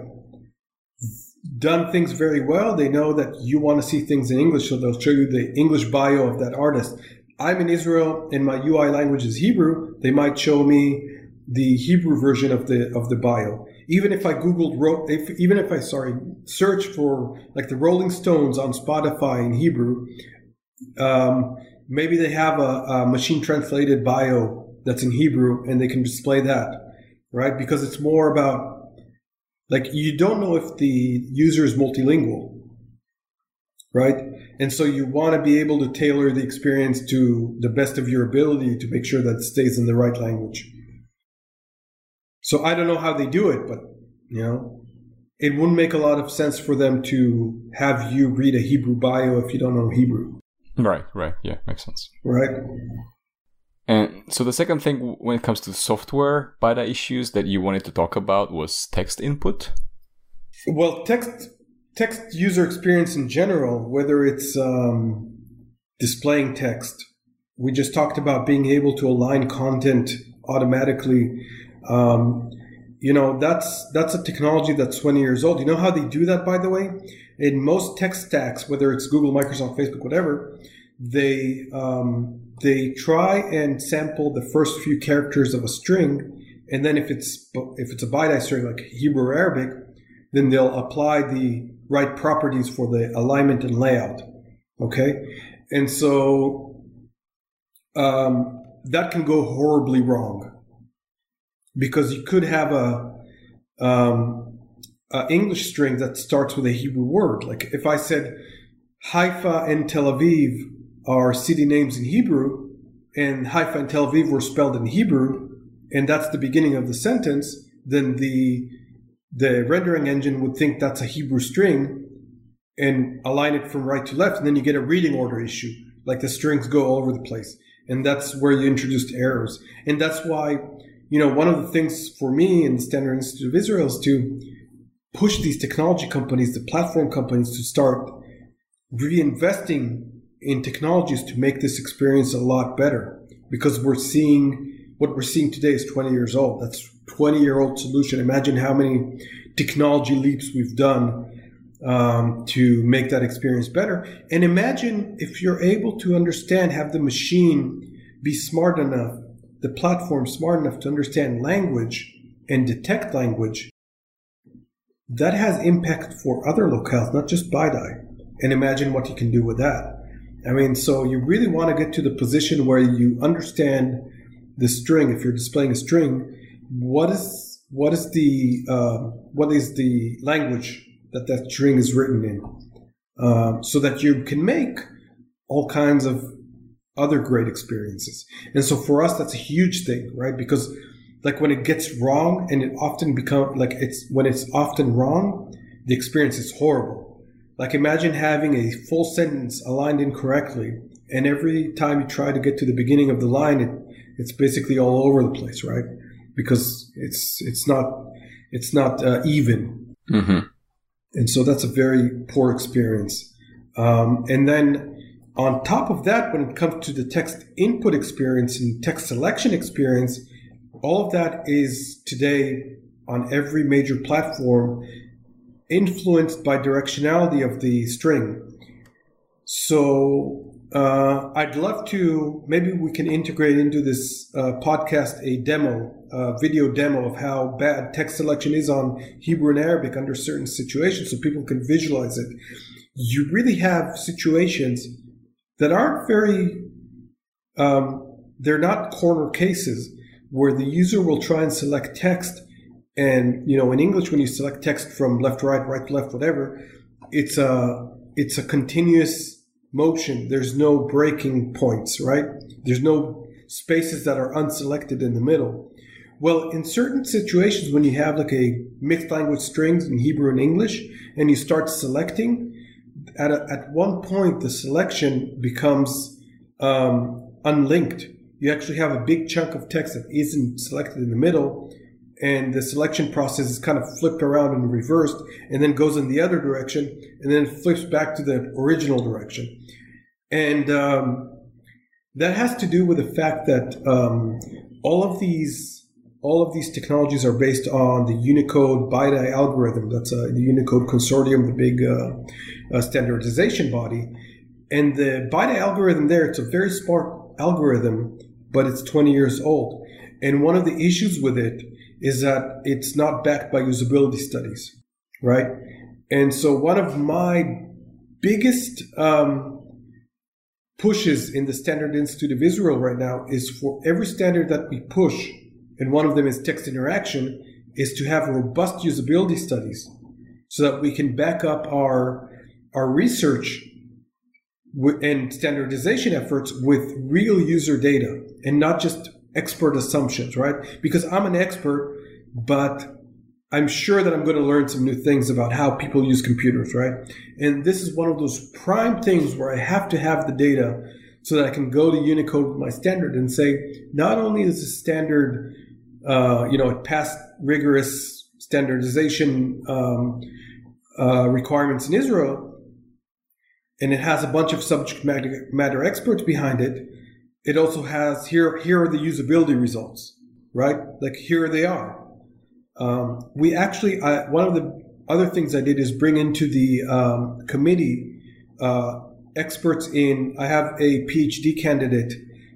S2: done things very well. They know that you want to see things in English, so they'll show you the English bio of that artist. I'm in Israel and my UI language is Hebrew. They might show me the Hebrew version of the of the bio. Even if I googled, if, even if I sorry search for like the Rolling Stones on Spotify in Hebrew, um, maybe they have a, a machine translated bio that's in Hebrew and they can display that, right? Because it's more about like you don't know if the user is multilingual right and so you want to be able to tailor the experience to the best of your ability to make sure that it stays in the right language so i don't know how they do it but you know it wouldn't make a lot of sense for them to have you read a hebrew bio if you don't know hebrew
S1: Right, right. Yeah, makes sense.
S2: right
S1: And so the second thing when it comes to software BiDi issues that you wanted to talk about was text input.
S2: Well, text text user experience in general, whether it's um, displaying text, we just talked about being able to align content automatically. Um, you know, that's that's a technology that's 20 years old. You know how they do that, by the way? In most tech stacks, whether it's Google, Microsoft, Facebook, whatever, they um, they try and sample the first few characters of a string, and then if it's if it's a BiDi string like Hebrew or Arabic, then they'll apply the right properties for the alignment and layout. Okay, and so um, that can go horribly wrong because you could have a, um, a English string that starts with a Hebrew word. Like if I said Haifa and Tel Aviv are city names in Hebrew, and Haifa and Tel Aviv were spelled in Hebrew, and that's the beginning of the sentence, then the the rendering engine would think that's a Hebrew string and align it from right to left, and then you get a reading order issue. Like the strings go all over the place. And that's where you introduced errors. And that's why, you know, one of the things for me in the Standard Institute of Israel is to push these technology companies, the platform companies, to start reinvesting in technologies to make this experience a lot better. Because we're seeing what we're seeing today is 20 years old. That's 20 year old solution. Imagine how many technology leaps we've done um, to make that experience better. And imagine if you're able to understand, have the machine be smart enough, the platform smart enough to understand language and detect language. That has impact for other locales, not just BiDi. And imagine what you can do with that. I mean, so you really want to get to the position where you understand the string. If you're displaying a string, what is what is the uh, what is the language that that string is written in, uh, so that you can make all kinds of other great experiences. And so for us, that's a huge thing, right? Because like when it gets wrong, and it often become like it's when it's often wrong, the experience is horrible. Like imagine having a full sentence aligned incorrectly, and every time you try to get to the beginning of the line, it it's basically all over the place, right? Because it's it's not it's not uh, even. Mm-hmm. And so that's a very poor experience. Um, and then on top of that, when it comes to the text input experience and text selection experience, all of that is today on every major platform influenced by directionality of the string. So uh, I'd love to, maybe we can integrate into this uh, podcast a demo, a video demo of how bad text selection is on Hebrew and Arabic under certain situations so people can visualize it. You really have situations that aren't very, um, they're not corner cases where the user will try and select text. And, you know, in English, when you select text from left right, right left, whatever, it's a, it's a continuous motion, there's no breaking points, right? There's no spaces that are unselected in the middle. Well, in certain situations, when you have like a mixed language strings in Hebrew and English, and you start selecting, at, a, at one point, the selection becomes um, unlinked. You actually have a big chunk of text that isn't selected in the middle, and the selection process is kind of flipped around and reversed and then goes in the other direction and then flips back to the original direction. And um, that has to do with the fact that um, all of these all of these technologies are based on the Unicode BiDi algorithm. That's uh, the Unicode Consortium, the big uh, uh, standardization body. And the BiDi algorithm there, it's a very smart algorithm, but it's 20 years old. And one of the issues with it is that it's not backed by usability studies, right? And so one of my biggest um, pushes in the Standard Institute of Israel right now is for every standard that we push, and one of them is text interaction, is to have robust usability studies so that we can back up our our research and standardization efforts with real user data and not just expert assumptions, right? Because I'm an expert, but I'm sure that I'm going to learn some new things about how people use computers, right? And this is one of those prime things where I have to have the data so that I can go to Unicode with my standard and say, not only is the standard, uh, you know, it passed rigorous standardization um, uh, requirements in Israel, and it has a bunch of subject matter, matter experts behind it, it also has here here are the usability results, right? Like here they are. Um, we actually I, one of the other things I did is bring into the um, committee uh, experts in. I have a PhD candidate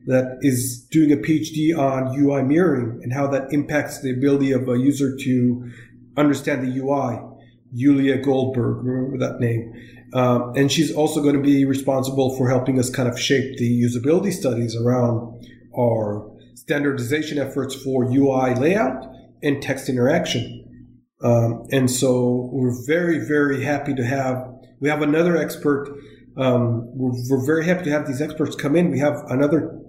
S2: that is doing a PhD on UI mirroring and how that impacts the ability of a user to understand the UI. Julia Goldberg, remember that name. Um, and she's also going to be responsible for helping us kind of shape the usability studies around our standardization efforts for UI layout and text interaction. Um, and so we're very, very happy to have, we have another expert. Um, we're, we're, very happy to have these experts come in. We have another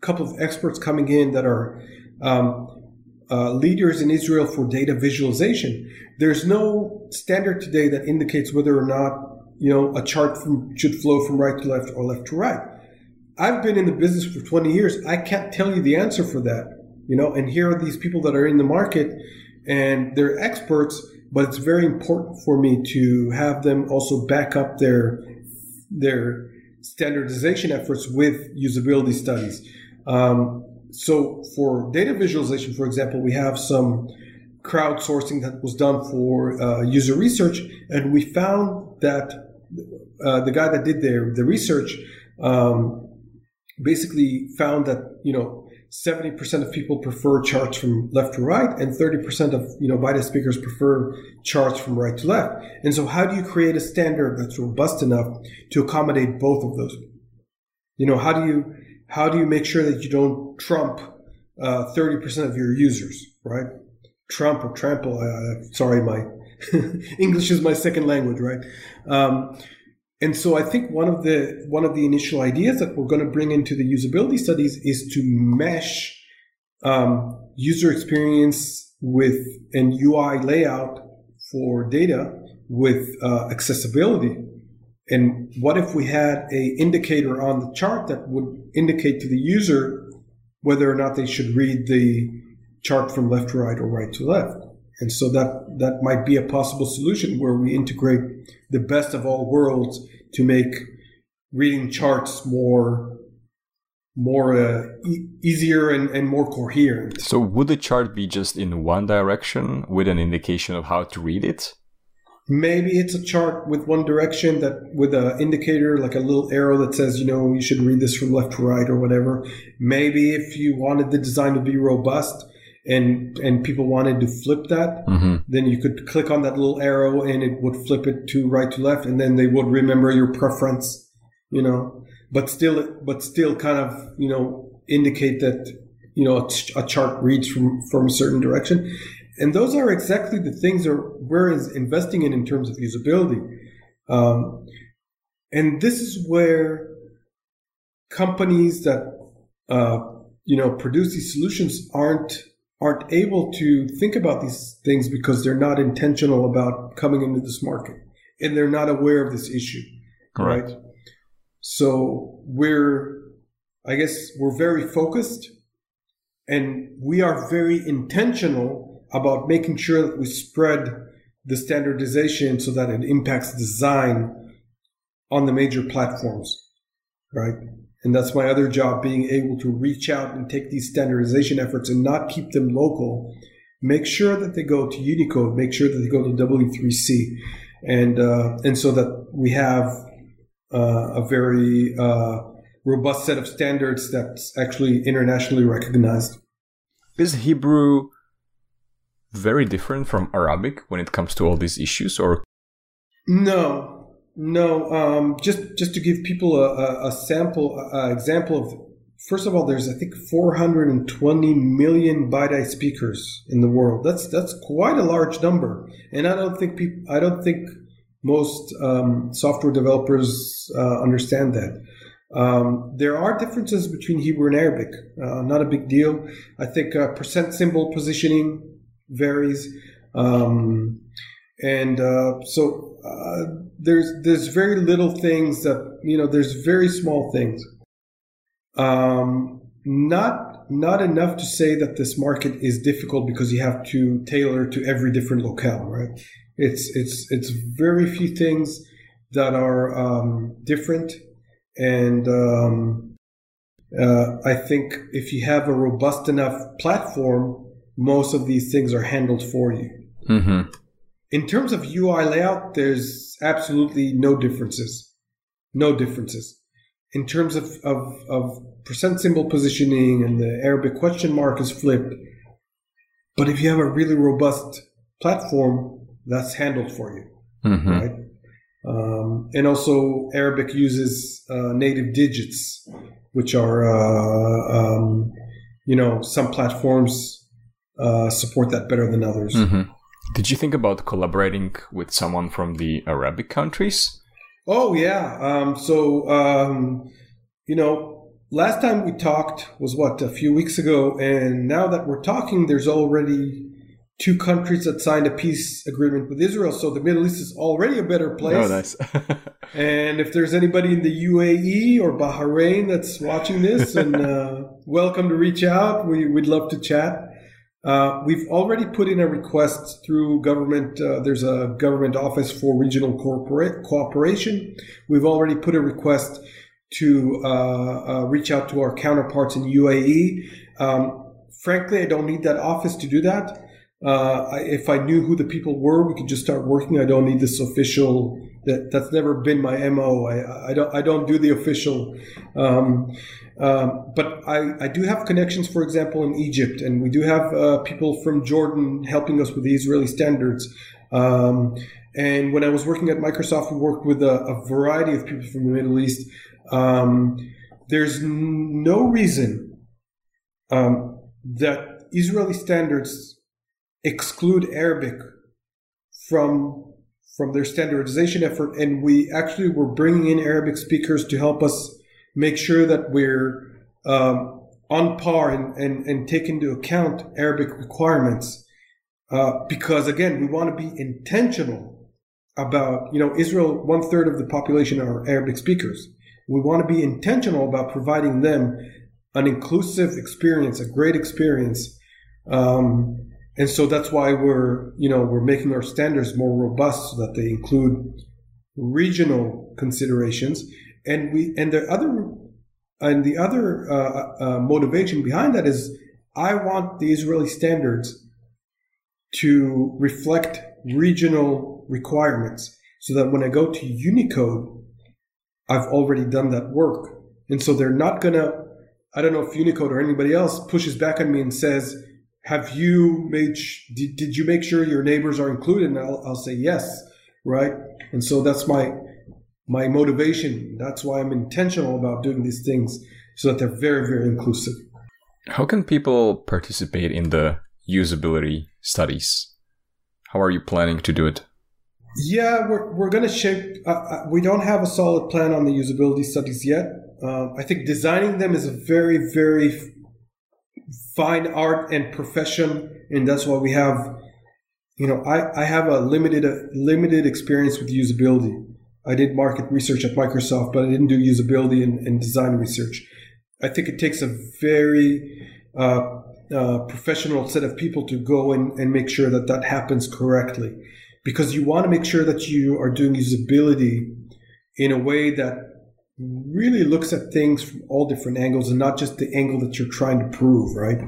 S2: couple of experts coming in that are um, uh, leaders in Israel for data visualization. There's no standard today that indicates whether or not you know a chart from, should flow from right to left or left to right. I've been in the business for 20 years. I can't tell you the answer for that. You know, and here are these people that are in the market and they're experts, but it's very important for me to have them also back up their their standardization efforts with usability studies. Um, so for data visualization, for example, we have some crowdsourcing that was done for uh, user research, and we found that uh, the guy that did the the research um, basically found that you know 70% of people prefer charts from left to right and 30% of you know BiDi speakers prefer charts from right to left and so how do you create a standard that's robust enough to accommodate both of those you know how do you how do you make sure that you don't trump uh, 30% of your users, right? Trump or trample. Uh, sorry, my English is my second language, right? Um, and so I think one of the one of the initial ideas that we're going to bring into the usability studies is to mesh um, user experience with an UI layout for data with uh, accessibility and what if we had a indicator on the chart that would indicate to the user whether or not they should read the chart from left to right or right to left? And so that that might be a possible solution where we integrate the best of all worlds to make reading charts more more uh, e- easier and, and more coherent.
S1: So would the chart be just in one direction with an indication of how to read it?
S2: Maybe it's a chart with one direction that with an indicator, like a little arrow that says, you know, you should read this from left to right or whatever. Maybe if you wanted the design to be robust and and people wanted to flip that, mm-hmm. then you could click on that little arrow and it would flip it to right to left, and then they would remember your preference, you know. But still, but still, kind of, you know, indicate that you know a, a chart reads from from a certain direction and those are exactly the things that we're investing in in terms of usability. Um, and this is where companies that uh, you know produce these solutions aren't aren't able to think about these things because they're not intentional about coming into this market and they're not aware of this issue.
S1: Correct. Right.
S2: So we're, I guess, we're very focused, and we are very intentional about making sure that we spread the standardization so that it impacts design on the major platforms, right? And that's my other job, being able to reach out and take these standardization efforts and not keep them local. Make sure that they go to Unicode, make sure that they go to W3C, and uh, and so that we have uh, a very uh, robust set of standards that's actually internationally recognized.
S1: Is Hebrew very different from Arabic when it comes to all these issues, or
S2: no, no. Um, just just to give people a, a, a sample uh, example of first of all, there's I think 420 million BiDi speakers in the world. That's that's quite a large number, and I don't think people I don't think most um, software developers uh, understand that. Um, there are differences between Hebrew and Arabic, uh, not a big deal. I think uh, percent symbol positioning varies. Um, and uh, so uh, there's there's very little things that you know there's very small things. Um, not not enough to say that this market is difficult because you have to tailor to every different locale, right? It's it's it's very few things that are um, different, and um, uh, I think if you have a robust enough platform, most of these things are handled for you. Mm-hmm. In terms of UI layout, there's absolutely no differences. No differences. In terms of, of, of percent symbol positioning and the Arabic question mark is flipped. But if you have a really robust platform, that's handled for you, mm-hmm. right? Um, and also, Arabic uses uh, native digits, which are, uh, um, you know, some platforms uh, support that better than others. Mm-hmm.
S1: Did you think about collaborating with someone from the Arabic countries?
S2: Oh yeah. Um, so um, you know, last time we talked was what a few weeks ago, and now that we're talking, there's already two countries that signed a peace agreement with Israel. So the Middle East is already a better place.
S1: Oh, nice.
S2: and if there's anybody in the UAE or Bahrain that's watching this, and uh, welcome to reach out. We, would love to chat. Uh, we've already put in a request through government. Uh, there's a government office for regional corporate cooperation. We've already put a request to uh, uh, reach out to our counterparts in UAE. Um, frankly, I don't need that office to do that. Uh, I, if I knew who the people were, we could just start working. I don't need this official. That that's never been my mo. I, I don't I don't do the official. Um, um, but I, I do have connections, for example, in Egypt, and we do have uh, people from Jordan helping us with the Israeli standards. Um, and when I was working at Microsoft, we worked with a, a variety of people from the Middle East. Um, there's no reason um, that Israeli standards exclude Arabic from from their standardization effort, and we actually were bringing in Arabic speakers to help us make sure that we're um, on par and, and, and take into account Arabic requirements. Uh, because again, we want to be intentional about, you know, Israel, one third of the population are Arabic speakers. We want to be intentional about providing them an inclusive experience, a great experience. Um, and so that's why we're, you know, we're making our standards more robust so that they include regional considerations. And we, and the other, and the other uh, uh, motivation behind that is I want the Israeli standards to reflect regional requirements so that when I go to Unicode, I've already done that work. And so they're not going to, I don't know if Unicode or anybody else pushes back on me and says, have you made, sh- did, did you make sure your neighbors are included? And I'll, I'll say yes, right? And so that's my, my motivation. That's why I'm intentional about doing these things so that they're very, very inclusive.
S1: How can people participate in the usability studies? How are you planning to do it?
S2: Yeah, we're, we're going to shape. Uh, uh, we don't have a solid plan on the usability studies yet. Uh, I think designing them is a very, very fine art and profession, and that's why we have. You know, I, I have a limited uh, limited experience with usability. I did market research at Microsoft, but I didn't do usability and, and design research. I think it takes a very uh, uh, professional set of people to go and, and make sure that that happens correctly because you want to make sure that you are doing usability in a way that really looks at things from all different angles and not just the angle that you're trying to prove, right?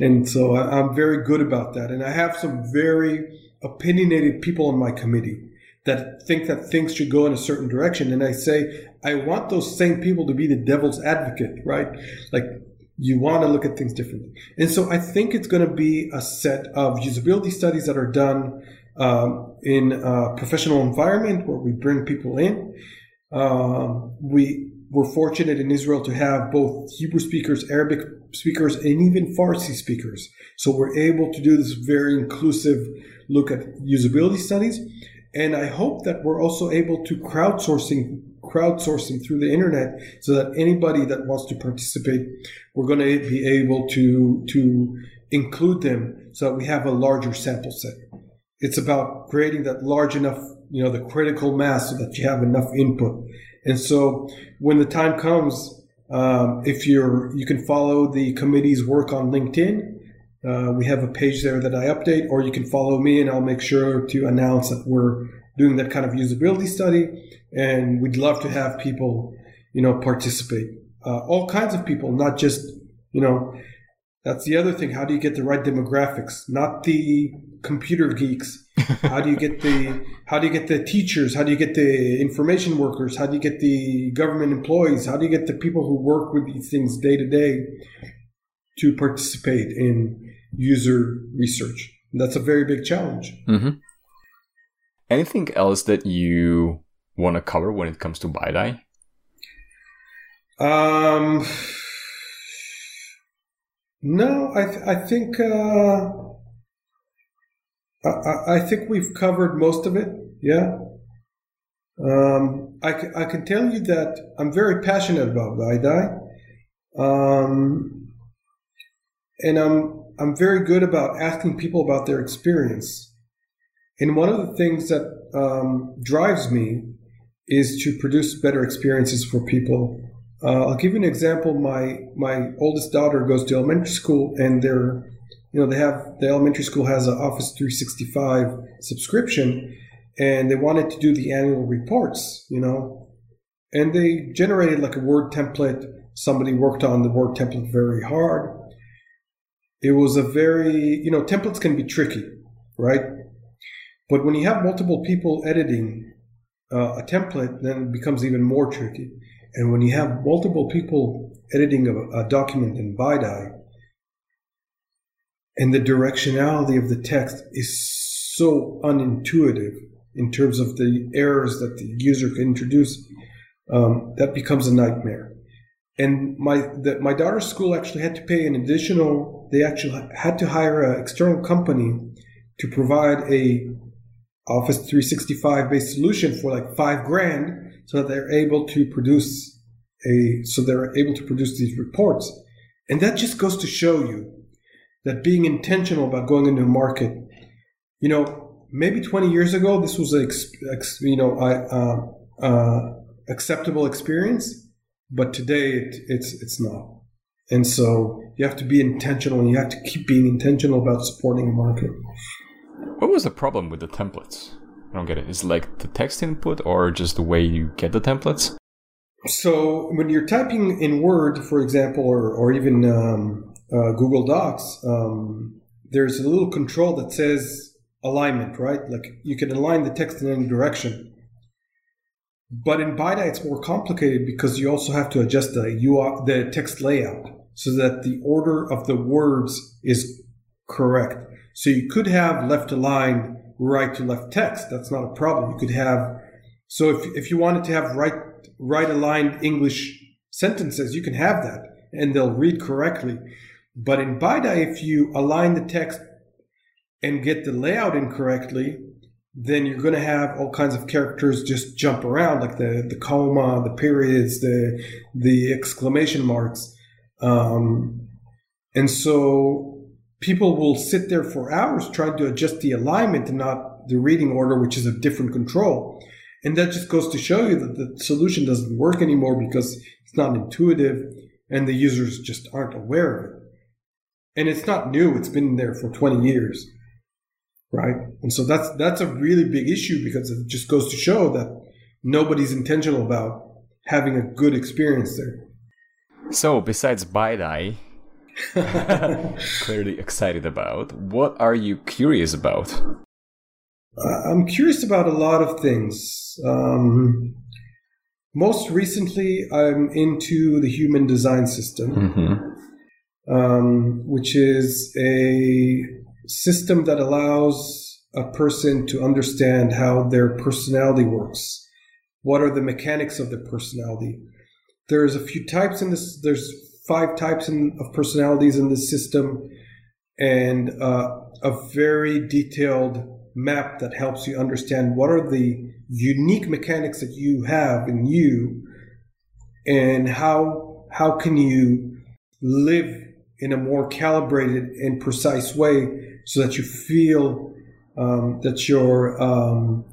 S2: And so I'm very good about that. And I have some very opinionated people on my committee that think that things should go in a certain direction. And I say, I want those same people to be the devil's advocate, right? Like you want to look at things differently. And so I think it's going to be a set of usability studies that are done um, in a professional environment where we bring people in. Um, we were fortunate in Israel to have both Hebrew speakers, Arabic speakers, and even Farsi speakers. So we're able to do this very inclusive look at usability studies. And I hope that we're also able to crowdsourcing crowdsourcing through the internet so that anybody that wants to participate, we're going to be able to to include them so that we have a larger sample set. It's about creating that large enough, you know, the critical mass so that you have enough input. And so when the time comes, um, if you're, you can follow the committee's work on LinkedIn. Uh, we have a page there that I update, or you can follow me and I'll make sure to announce that we're doing that kind of usability study. And we'd love to have people, you know, participate. Uh, all kinds of people, not just, you know, that's the other thing. How do you get the right demographics? Not the computer geeks. how do you get the how do you get the teachers? How do you get the information workers? How do you get the government employees? How do you get the people who work with these things day to day to participate in user research? And that's a very big challenge.
S1: Mm-hmm. Anything else that you want to cover when it comes to BiDi?
S2: Um, no, I th- I think. Uh, I, I think we've covered most of it. Yeah. Um, I, I can tell you that I'm very passionate about BiDi. Um, and I'm I'm very good about asking people about their experience. And one of the things that um, drives me is to produce better experiences for people. Uh, I'll give you an example. My my oldest daughter goes to elementary school, and they're you know they have the elementary school has an Office 365 subscription, and they wanted to do the annual reports. You know, and they generated like a Word template. Somebody worked on the Word template very hard it was a very, you know, templates can be tricky, right? But when you have multiple people editing uh, a template, then it becomes even more tricky. And when you have multiple people editing a, a document in BiDi, and the directionality of the text is so unintuitive in terms of the errors that the user can introduce, um, that becomes a nightmare. And my the, my daughter's school actually had to pay an additional they actually had to hire an external company to provide a Office 365 based solution for like five grand so that they're able to produce a so they're able to produce these reports. And that just goes to show you that being intentional about going into a market, you know, maybe 20 years ago, this was a, you know, uh, uh, acceptable experience, but today it, it's, it's not. And so you have to be intentional and you have to keep being intentional about supporting a market.
S1: What was the problem with the templates? I don't get it. Is it like the text input or just the way you get the templates?
S2: So when you're typing in Word, for example, or, or even um, uh, Google Docs, um, there's a little control that says alignment, right? Like you can align the text in any direction. But in BiDi, it's more complicated because you also have to adjust the UI, the text layout so that the order of the words is correct. So you could have left aligned right to left text. That's not a problem. You could have, so if, if you wanted to have right, right aligned English sentences, you can have that and they'll read correctly. But in BiDi, if you align the text and get the layout incorrectly, then you're going to have all kinds of characters just jump around, like the, the comma, the periods, the, the exclamation marks. Um, and so people will sit there for hours trying to adjust the alignment and not the reading order, which is a different control. And that just goes to show you that the solution doesn't work anymore because it's not intuitive and the users just aren't aware of it. And it's not new. It's been there for 20 years. Right. And so that's, that's a really big issue because it just goes to show that nobody's intentional about having a good experience there.
S1: So, besides BiDi, clearly excited about, what are you curious about?
S2: Uh, I'm curious about a lot of things. Um, most recently, I'm into the human design system, mm-hmm. um, which is a system that allows a person to understand how their personality works. What are the mechanics of their personality? There's a few types in this. There's five types in, of personalities in this system, and uh, a very detailed map that helps you understand what are the unique mechanics that you have in you, and how how can you live in a more calibrated and precise way so that you feel um, that you're um,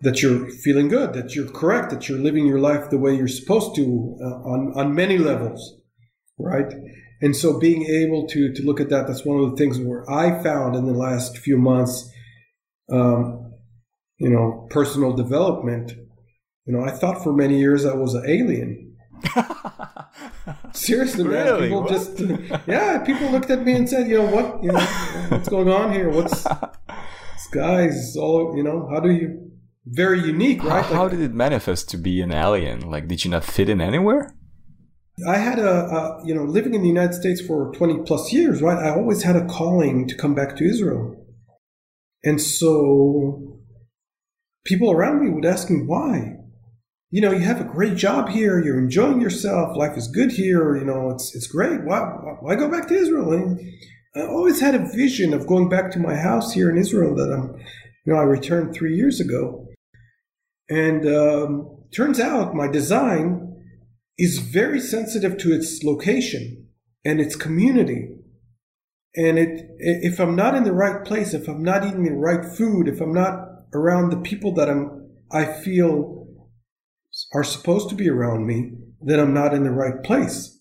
S2: that you're feeling good, that you're correct, that you're living your life the way you're supposed to uh, on, on many levels, right? And so being able to, to look at that, that's one of the things where I found in the last few months, um, you know, personal development. You know, I thought for many years I was an alien. Seriously, man. Really? People what? just, yeah, people looked at me and said, you know, what, you know, what's going on here? What's, this guy's all, you know, how do you, very unique, right?
S1: How, how did it manifest to be an alien? Like, did you not fit in anywhere?
S2: I had a, a, you know, living in the United States for 20 plus years, right? I always had a calling to come back to Israel. And so people around me would ask me why. You know, you have a great job here, you're enjoying yourself, life is good here, you know, it's, it's great. Why, why go back to Israel? And I always had a vision of going back to my house here in Israel that I'm, you know, I returned three years ago. And um, turns out my design is very sensitive to its location and its community. And it, if I'm not in the right place, if I'm not eating the right food, if I'm not around the people that I'm, I feel are supposed to be around me, then I'm not in the right place.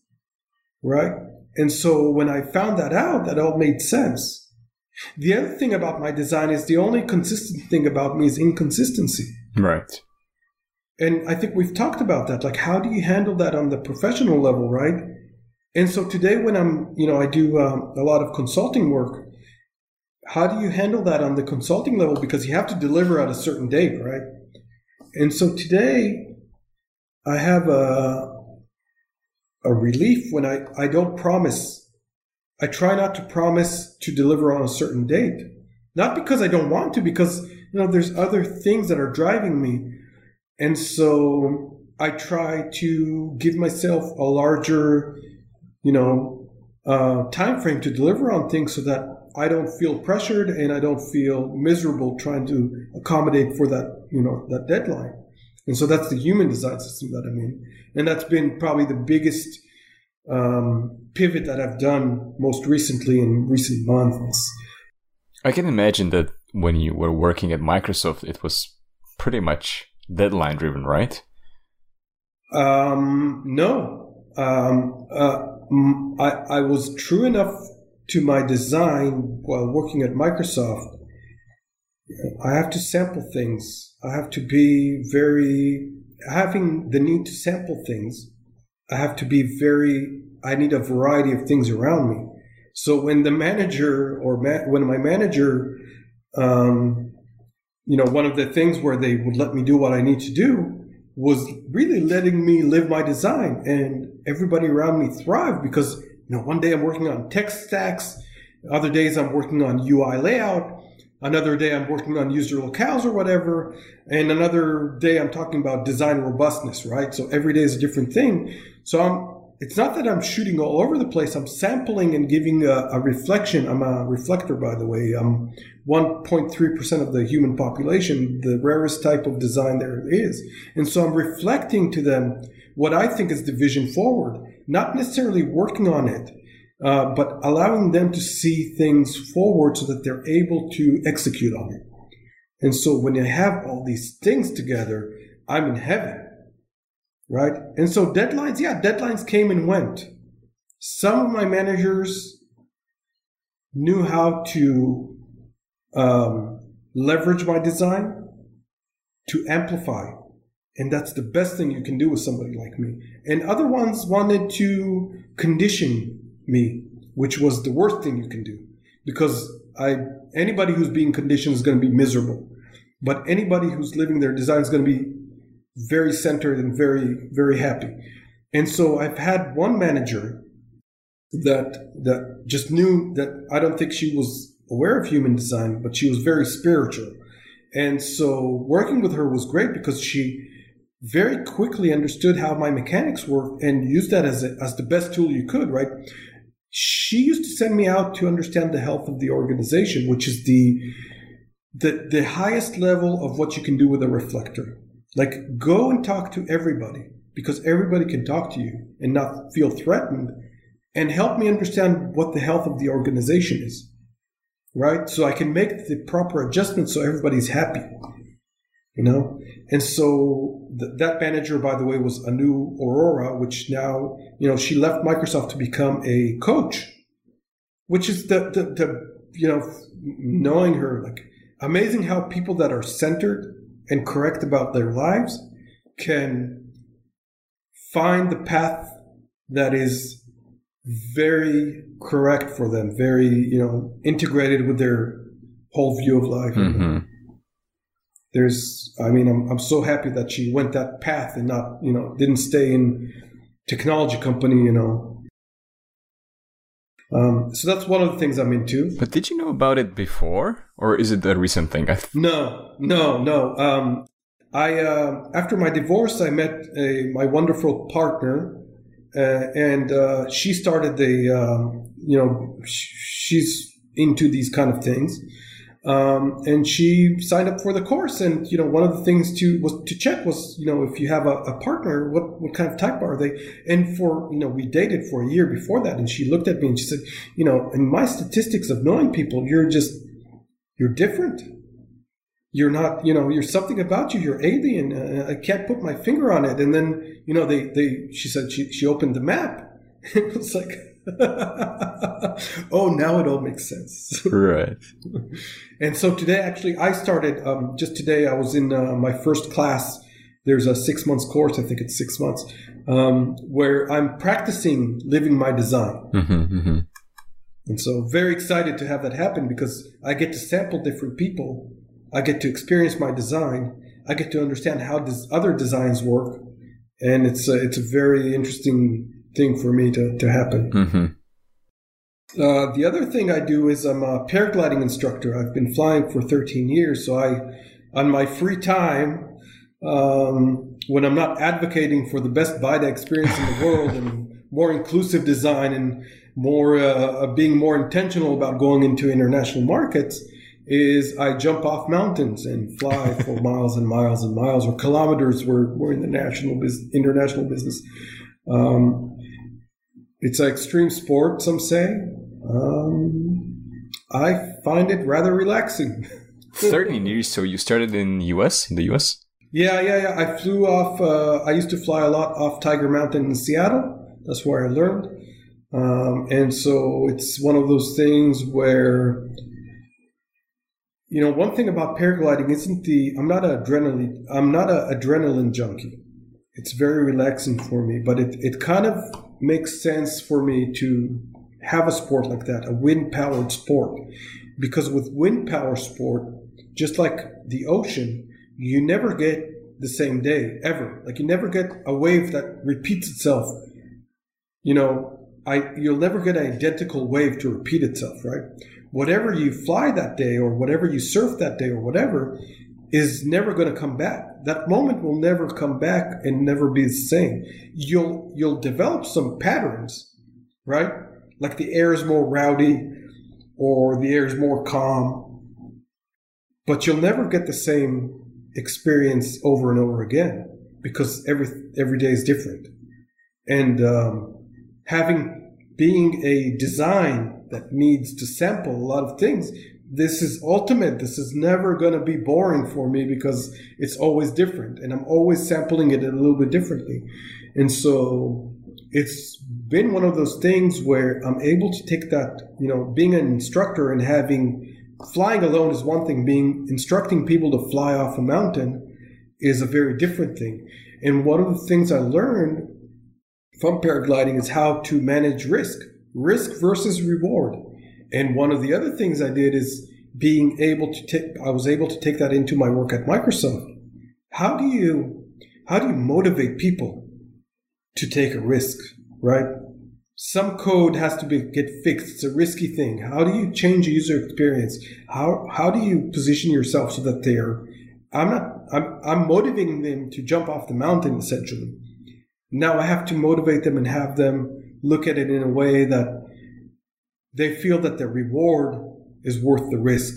S2: Right? And so when I found that out, that all made sense. The other thing about my design is the only consistent thing about me is inconsistency.
S1: Right.
S2: And I think we've talked about that. Like, how do you handle that on the professional level, right? And so today, when I'm, you know, I do um, a lot of consulting work. How do you handle that on the consulting level? Because you have to deliver at a certain date, right? And so today, I have a a relief when I, I don't promise. I try not to promise to deliver on a certain date. Not because I don't want to, because you know there's other things that are driving me. And so I try to give myself a larger, you know, uh, time frame to deliver on things so that I don't feel pressured and I don't feel miserable trying to accommodate for that, you know, that deadline. And so that's the human design system that I'm in. And that's been probably the biggest um, pivot that I've done most recently in recent months.
S1: I can imagine that when you were working at Microsoft, it was pretty much deadline driven, right?
S2: Um, no. Um, uh, I, I was true enough to my design while working at Microsoft. I have to sample things. I have to be very, having the need to sample things. I have to be very, I need a variety of things around me. So when the manager or ma- when my manager um, you know, one of the things where they would let me do what I need to do was really letting me live my design and everybody around me thrive because, you know, one day I'm working on tech stacks, other days I'm working on UI layout, another day I'm working on user locales or whatever, and another day I'm talking about design robustness, right? So every day is a different thing. So I'm it's not that I'm shooting all over the place. I'm sampling and giving a, a reflection. I'm a reflector, by the way. I'm 1.3% of the human population, the rarest type of design there is. And so I'm reflecting to them what I think is the vision forward, not necessarily working on it, uh, but allowing them to see things forward so that they're able to execute on it. And so when I have all these things together, I'm in heaven right? And so deadlines, yeah, deadlines came and went. Some of my managers knew how to um, leverage my design to amplify. And that's the best thing you can do with somebody like me. And other ones wanted to condition me, which was the worst thing you can do. Because I anybody who's being conditioned is going to be miserable. But anybody who's living their design is going to be very centered and very, very happy. And so I've had one manager that that just knew that I don't think she was aware of human design, but she was very spiritual. And so working with her was great because she very quickly understood how my mechanics work and used that as a, as the best tool you could, right? She used to send me out to understand the health of the organization, which is the the, the highest level of what you can do with a reflector. Like, go and talk to everybody because everybody can talk to you and not feel threatened and help me understand what the health of the organization is. Right? So I can make the proper adjustments so everybody's happy. You know? And so th- that manager, by the way, was Anu Aurora, which now, you know, she left Microsoft to become a coach, which is the, the, the you know, knowing her, like, amazing how people that are centered and correct about their lives can find the path that is very correct for them, very, you know, integrated with their whole view of life. Mm-hmm. There's, I mean, I'm, I'm so happy that she went that path and not, you know, didn't stay in technology company, you know. Um, so that's one of the things I'm into.
S1: But did you know about it before? or is it a recent thing? Th-
S2: no, no, no. Um, I uh, after my divorce, I met a, my wonderful partner, uh, and uh, she started the um, you know sh- she's into these kind of things. Um, and she signed up for the course. And, you know, one of the things to, was to check was, you know, if you have a, a, partner, what, what kind of type are they? And for, you know, we dated for a year before that. And she looked at me and she said, you know, in my statistics of knowing people, you're just, you're different. You're not, you know, you're something about you. You're alien. Uh, I can't put my finger on it. And then, you know, they, they, she said she, she opened the map. it was like, oh, now it all makes sense.
S1: right.
S2: And so today, actually, I started um, just today. I was in uh, my first class. There's a six months course. I think it's six months um, where I'm practicing living my design.
S1: Mm-hmm, mm-hmm.
S2: And so, very excited to have that happen because I get to sample different people. I get to experience my design. I get to understand how other designs work, and it's a, it's a very interesting thing for me to, to happen.
S1: Mm-hmm.
S2: Uh, the other thing I do is I'm a paragliding instructor. I've been flying for 13 years, so I, on my free time, um, when I'm not advocating for the best BiDi experience in the world and more inclusive design and more uh, being more intentional about going into international markets, is I jump off mountains and fly for miles and miles and miles or kilometers. We're, we're in the national biz- international business. Um, it's an extreme sport, some say. Um, I find it rather relaxing.
S1: 13 years. So you started in US, in the US?
S2: Yeah, yeah, yeah. I flew off. Uh, I used to fly a lot off Tiger Mountain in Seattle. That's where I learned. Um, and so it's one of those things where, you know, one thing about paragliding isn't the. I'm not an adrenaline. I'm not an adrenaline junkie. It's very relaxing for me, but it it kind of makes sense for me to have a sport like that, a wind powered sport. Because with wind power sport, just like the ocean, you never get the same day ever. Like you never get a wave that repeats itself. You know, I you'll never get an identical wave to repeat itself, right? Whatever you fly that day or whatever you surf that day or whatever is never going to come back. That moment will never come back and never be the same. You'll you'll develop some patterns, right? Like the air is more rowdy or the air is more calm. But you'll never get the same experience over and over again because every every day is different. And um, having being a design that needs to sample a lot of things this is ultimate. This is never going to be boring for me because it's always different and I'm always sampling it a little bit differently. And so it's been one of those things where I'm able to take that, you know, being an instructor and having flying alone is one thing, being instructing people to fly off a mountain is a very different thing. And one of the things I learned from paragliding is how to manage risk, risk versus reward. And one of the other things I did is being able to take, I was able to take that into my work at Microsoft. How do you, how do you motivate people to take a risk, right? Some code has to be, get fixed. It's a risky thing. How do you change a user experience? How, how do you position yourself so that they're, I'm not, I'm, I'm motivating them to jump off the mountain essentially. Now I have to motivate them and have them look at it in a way that they feel that the reward is worth the risk.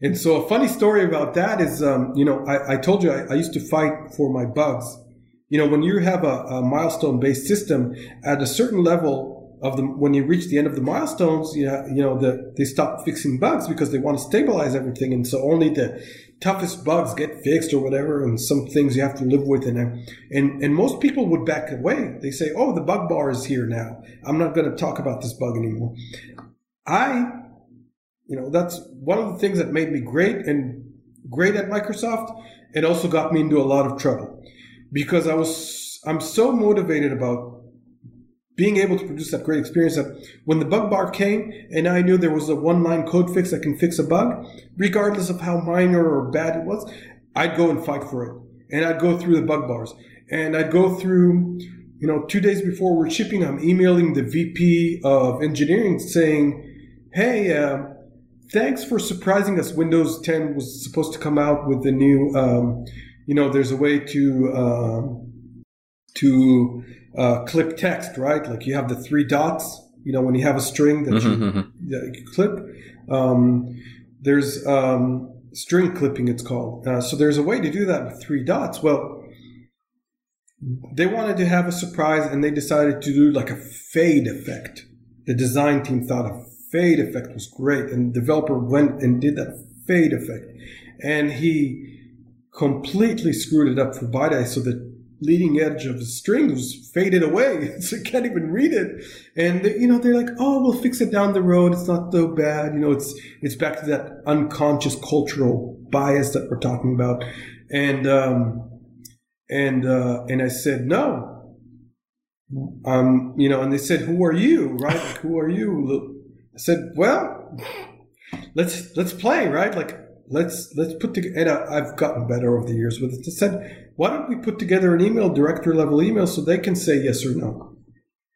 S2: And so a funny story about that is, um, you know, I, I told you I, I, used to fight for my bugs. You know, when you have a, a milestone based system at a certain level of the, when you reach the end of the milestones, you know, you know, the, they stop fixing bugs because they want to stabilize everything. And so only the toughest bugs get fixed or whatever. And some things you have to live with. And, uh, and, and most people would back away. They say, Oh, the bug bar is here now. I'm not going to talk about this bug anymore. I, you know, that's one of the things that made me great and great at Microsoft and also got me into a lot of trouble because I was, I'm so motivated about being able to produce that great experience that when the bug bar came and I knew there was a one line code fix that can fix a bug, regardless of how minor or bad it was, I'd go and fight for it. And I'd go through the bug bars and I'd go through, you know, two days before we're shipping, I'm emailing the VP of engineering saying, Hey, uh, thanks for surprising us. Windows 10 was supposed to come out with the new, um, you know, there's a way to, um, to, uh, clip text, right? Like you have the three dots, you know, when you have a string that mm-hmm, you, mm-hmm. you, clip. Um, there's um, string clipping. It's called. Uh, so there's a way to do that with three dots. Well, they wanted to have a surprise, and they decided to do like a fade effect. The design team thought a fade effect was great, and the developer went and did that fade effect, and he completely screwed it up for BiDi so that leading edge of the string was faded away, so you can't even read it. And you know they're like, "Oh, we'll fix it down the road. It's not so bad." You know, it's it's back to that unconscious cultural bias that we're talking about. And um, and uh, and I said no. Um, you know, and they said, "Who are you?" Right? Like, who are you? I said, "Well, let's let's play." Right? Like, let's let's put together. And I, have gotten better over the years with it. I said, "Why don't we put together an email, director level email, so they can say yes or no?"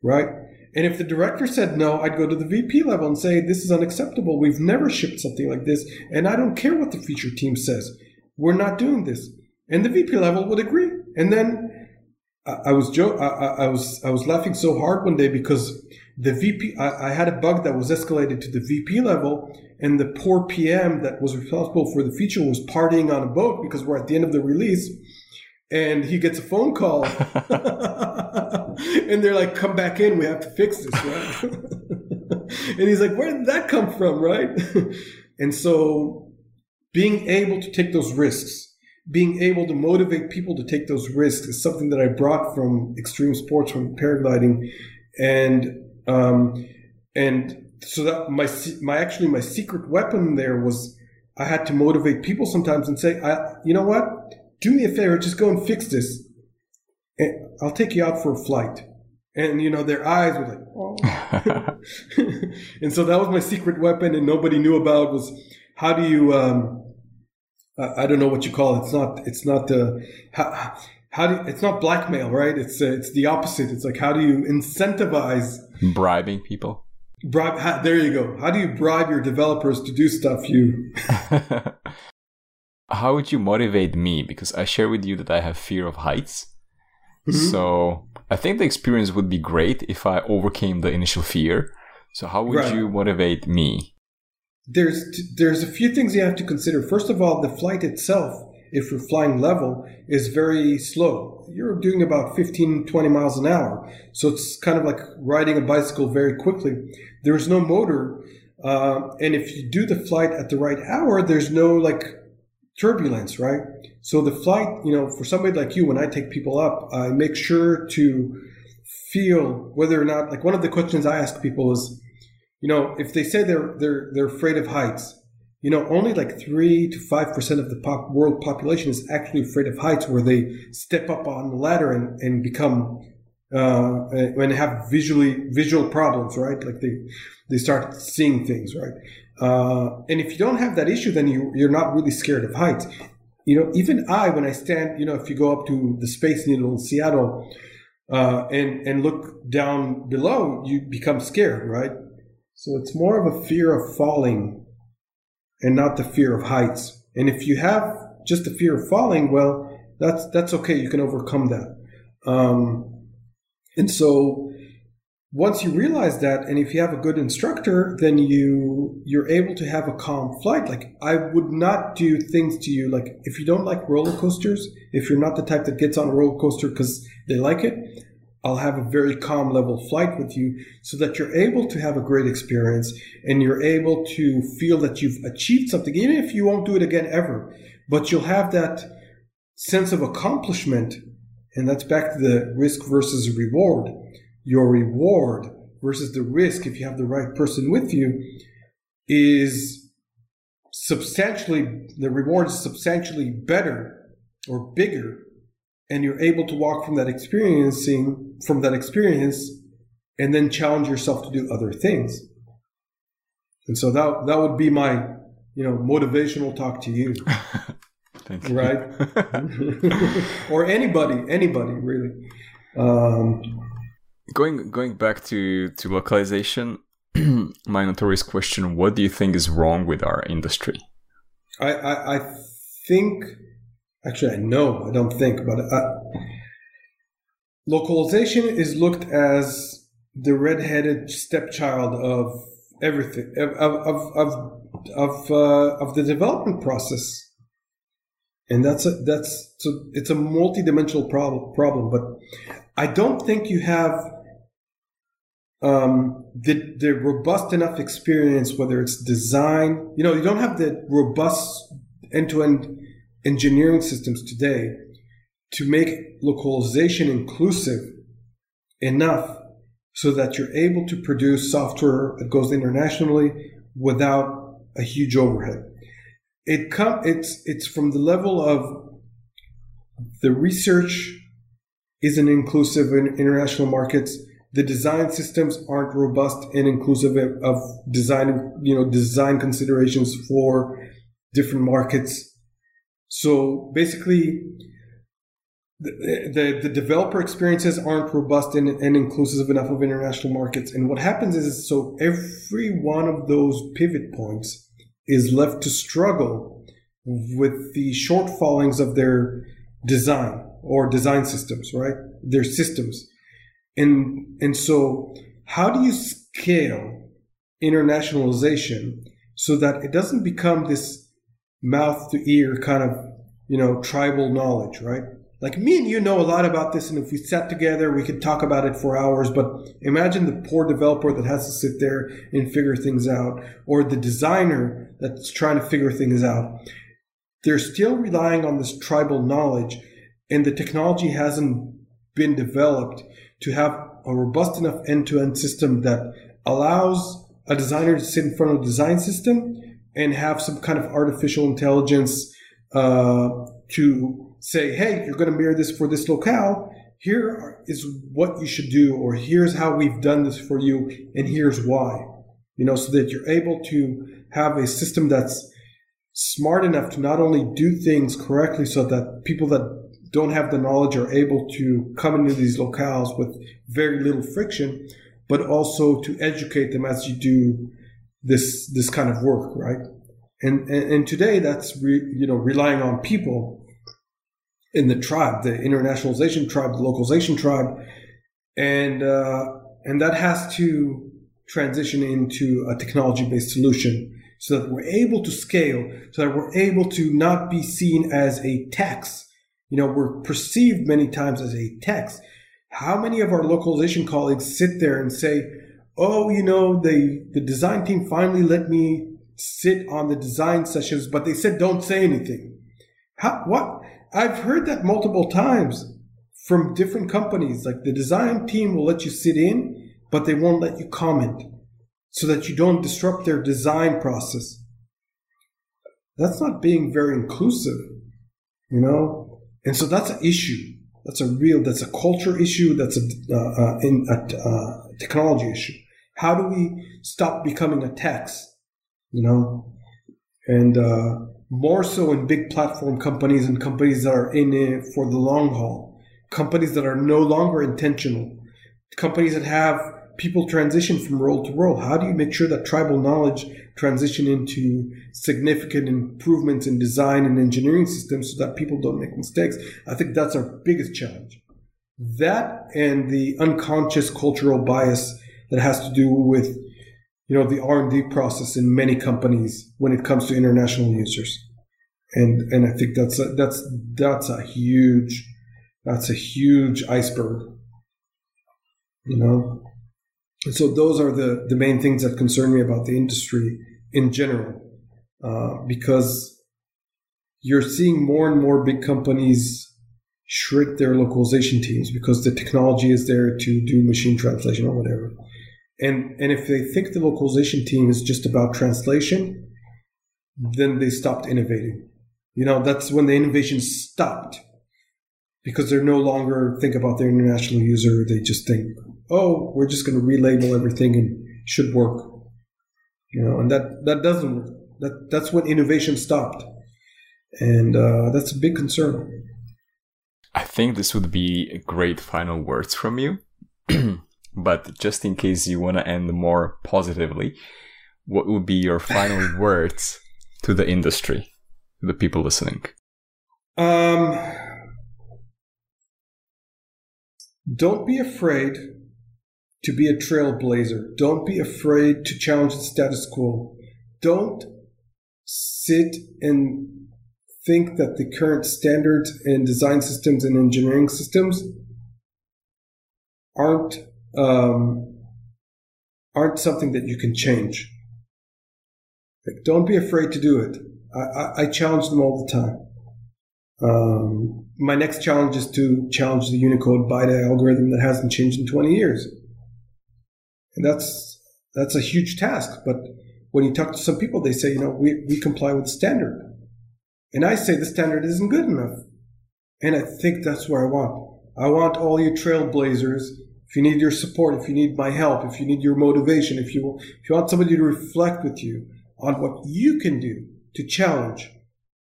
S2: Right? And if the director said no, I'd go to the VP level and say, "This is unacceptable. We've never shipped something like this, and I don't care what the feature team says. We're not doing this." And the VP level would agree. And then I, was jo- I, I, was I was laughing so hard one day because the VP I, I, had a bug that was escalated to the VP level, and the poor PM that was responsible for the feature was partying on a boat because we're at the end of the release, and he gets a phone call, and they're like, "Come back in, we have to fix this." Right? and he's like, "Where did that come from?" Right? and so, being able to take those risks being able to motivate people to take those risks is something that I brought from extreme sports, from paragliding, and um, and so that my my actually my secret weapon there was I had to motivate people sometimes and say, I, you know what, do me a favor, just go and fix this, and I'll take you out for a flight. And you know their eyes were like, oh. and so that was my secret weapon, and nobody knew about was how do you um, I don't know what you call it. It's not. It's not the. How, how do you, it's not blackmail, right? It's uh, it's the opposite. It's like how do you incentivize
S1: bribing people?
S2: Bribe. How, there you go. How do you bribe your developers to do stuff you?
S1: how would you motivate me? Because I share with you that I have fear of heights. Mm-hmm. So I think the experience would be great if I overcame the initial fear. So how would right. you motivate me?
S2: there's there's a few things you have to consider. First of all, the flight itself, if you're flying level, is very slow. You're doing about 15, 20 miles an hour. So it's kind of like riding a bicycle very quickly. There's no motor. Uh, and if you do the flight at the right hour, there's no like turbulence, right? So the flight, you know, for somebody like you, when I take people up, I make sure to feel whether or not, like one of the questions I ask people is, you know, if they say they're they're they're afraid of heights, you know, only like three to five percent of the pop, world population is actually afraid of heights, where they step up on the ladder and and become uh, they have visually visual problems, right? Like they they start seeing things, right? Uh, and if you don't have that issue, then you you're not really scared of heights. You know, even I, when I stand, you know, if you go up to the Space Needle in Seattle uh, and and look down below, you become scared, right? So it's more of a fear of falling and not the fear of heights. And if you have just the fear of falling, well, that's that's okay. You can overcome that. Um, and so once you realize that, and if you have a good instructor, then you you're able to have a calm flight. Like I would not do things to you like if you don't like roller coasters, if you're not the type that gets on a roller coaster because they like it, I'll have a very calm level flight with you so that you're able to have a great experience and you're able to feel that you've achieved something, even if you won't do it again ever. But you'll have that sense of accomplishment. And that's back to the risk versus reward. Your reward versus the risk, if you have the right person with you, is substantially, the reward is substantially better or bigger and you're able to walk from that experiencing from that experience and then challenge yourself to do other things and so that that would be my you know motivational talk to you right? Or anybody anybody really. Um,
S1: going going back to to localization my notorious question what do you think is wrong with our industry?
S2: I i, I think Actually, I know, I don't think, but uh, localization is looked as the redheaded stepchild of everything, of, of, of of uh, of the development process, and that's a that's so it's a multi-dimensional problem problem. But I don't think you have um, the the robust enough experience, whether it's design, you know, you don't have the robust end-to-end engineering systems today to make localization inclusive enough so that you're able to produce software that goes internationally without a huge overhead. It come it's it's from the level of the research isn't inclusive in international markets. The design systems aren't robust and inclusive of design, you know, design considerations for different markets. So basically, the, the, the, developer experiences aren't robust and, and, inclusive enough of international markets. And what happens is, so every one of those pivot points is left to struggle with the shortfallings of their design or design systems, right? Their systems. And, and so how do you scale internationalization so that it doesn't become this mouth to ear kind of, you know, tribal knowledge, right? Like me and you know a lot about this, and if we sat together, we could talk about it for hours. But imagine the poor developer that has to sit there and figure things out, or the designer that's trying to figure things out. They're still relying on this tribal knowledge, and the technology hasn't been developed to have a robust enough end to end system that allows a designer to sit in front of a design system and have some kind of artificial intelligence uh, to say, hey, you're going to mirror this for this locale. Here is what you should do, or here's how we've done this for you, and here's why. You know, so that you're able to have a system that's smart enough to not only do things correctly so that people that don't have the knowledge are able to come into these locales with very little friction, but also to educate them as you do this this kind of work, right? And and, and today that's re, you know relying on people in the tribe, the internationalization tribe, the localization tribe, and uh, and that has to transition into a technology-based solution so that we're able to scale, so that we're able to not be seen as a tax. You know, we're perceived many times as a tax. How many of our localization colleagues sit there and say, "Oh, you know, the the design team finally let me sit on the design sessions, but they said don't say anything." How, what? I've heard that multiple times from different companies. Like the design team will let you sit in, but they won't let you comment so that you don't disrupt their design process. That's not being very inclusive, you know? And so that's an issue. That's a real, that's a culture issue. That's a, uh, uh, in, a uh, technology issue. How do we stop becoming a tax, you know? And, uh, more so in big platform companies and companies that are in it for the long haul, companies that are no longer intentional, companies that have people transition from role to role. How do you make sure that tribal knowledge transition into significant improvements in design and engineering systems so that people don't make mistakes? I think that's our biggest challenge. That and the unconscious cultural bias that has to do with you know the r&d process in many companies when it comes to international users. And and i think that's a, that's that's a huge that's a huge iceberg you know? And so those are the the main things that concern me about the industry in general uh, because you're seeing more and more big companies shrink their localization teams because the technology is there to do machine translation or whatever and and if they think the localization team is just about translation, then they stopped innovating. You know, that's when the innovation stopped because they're no longer think about their international user. They just think, oh, we're just going to relabel everything and should work. You know, and that that doesn't work. That that's when innovation stopped, and uh, that's a big concern.
S1: I think this would be great final words from you. But just in case you want to end more positively, what would be your final words to the industry, the people listening?
S2: Um, don't be afraid to be a trailblazer. Don't be afraid to challenge the status quo. Don't sit and think that the current standards in design systems and engineering systems aren't um, aren't something that you can change. Like, don't be afraid to do it. I, I, I challenge them all the time. Um, my next challenge is to challenge the Unicode BiDi algorithm that hasn't changed in 20 years. And that's, that's a huge task. But when you talk to some people, they say, you know, we, we comply with the standard. And I say the standard isn't good enough. And I think that's where I want. I want all you trailblazers. If you need your support, if you need my help, if you need your motivation, if you, if you want somebody to reflect with you on what you can do to challenge,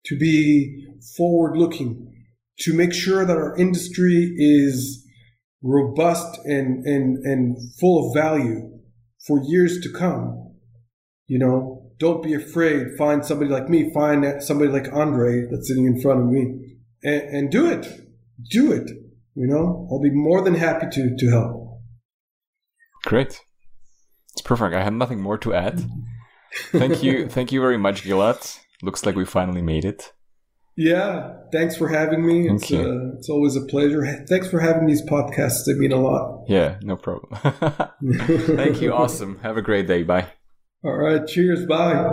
S2: to be forward looking, to make sure that our industry is robust and, and, and full of value for years to come. You know, don't be afraid. Find somebody like me, find somebody like Andrej that's sitting in front of me and, and do it. Do it. You know, I'll be more than happy to, to help.
S1: Great. It's perfect. I have nothing more to add. Thank you. thank you very much, Gilad. Looks like we finally made it.
S2: Yeah, thanks for having me. It's, uh, it's always a pleasure. Thanks for having these podcasts. They mean a lot.
S1: Yeah, no problem. Thank you. Awesome. Have a great day. Bye.
S2: All right. Cheers. Bye.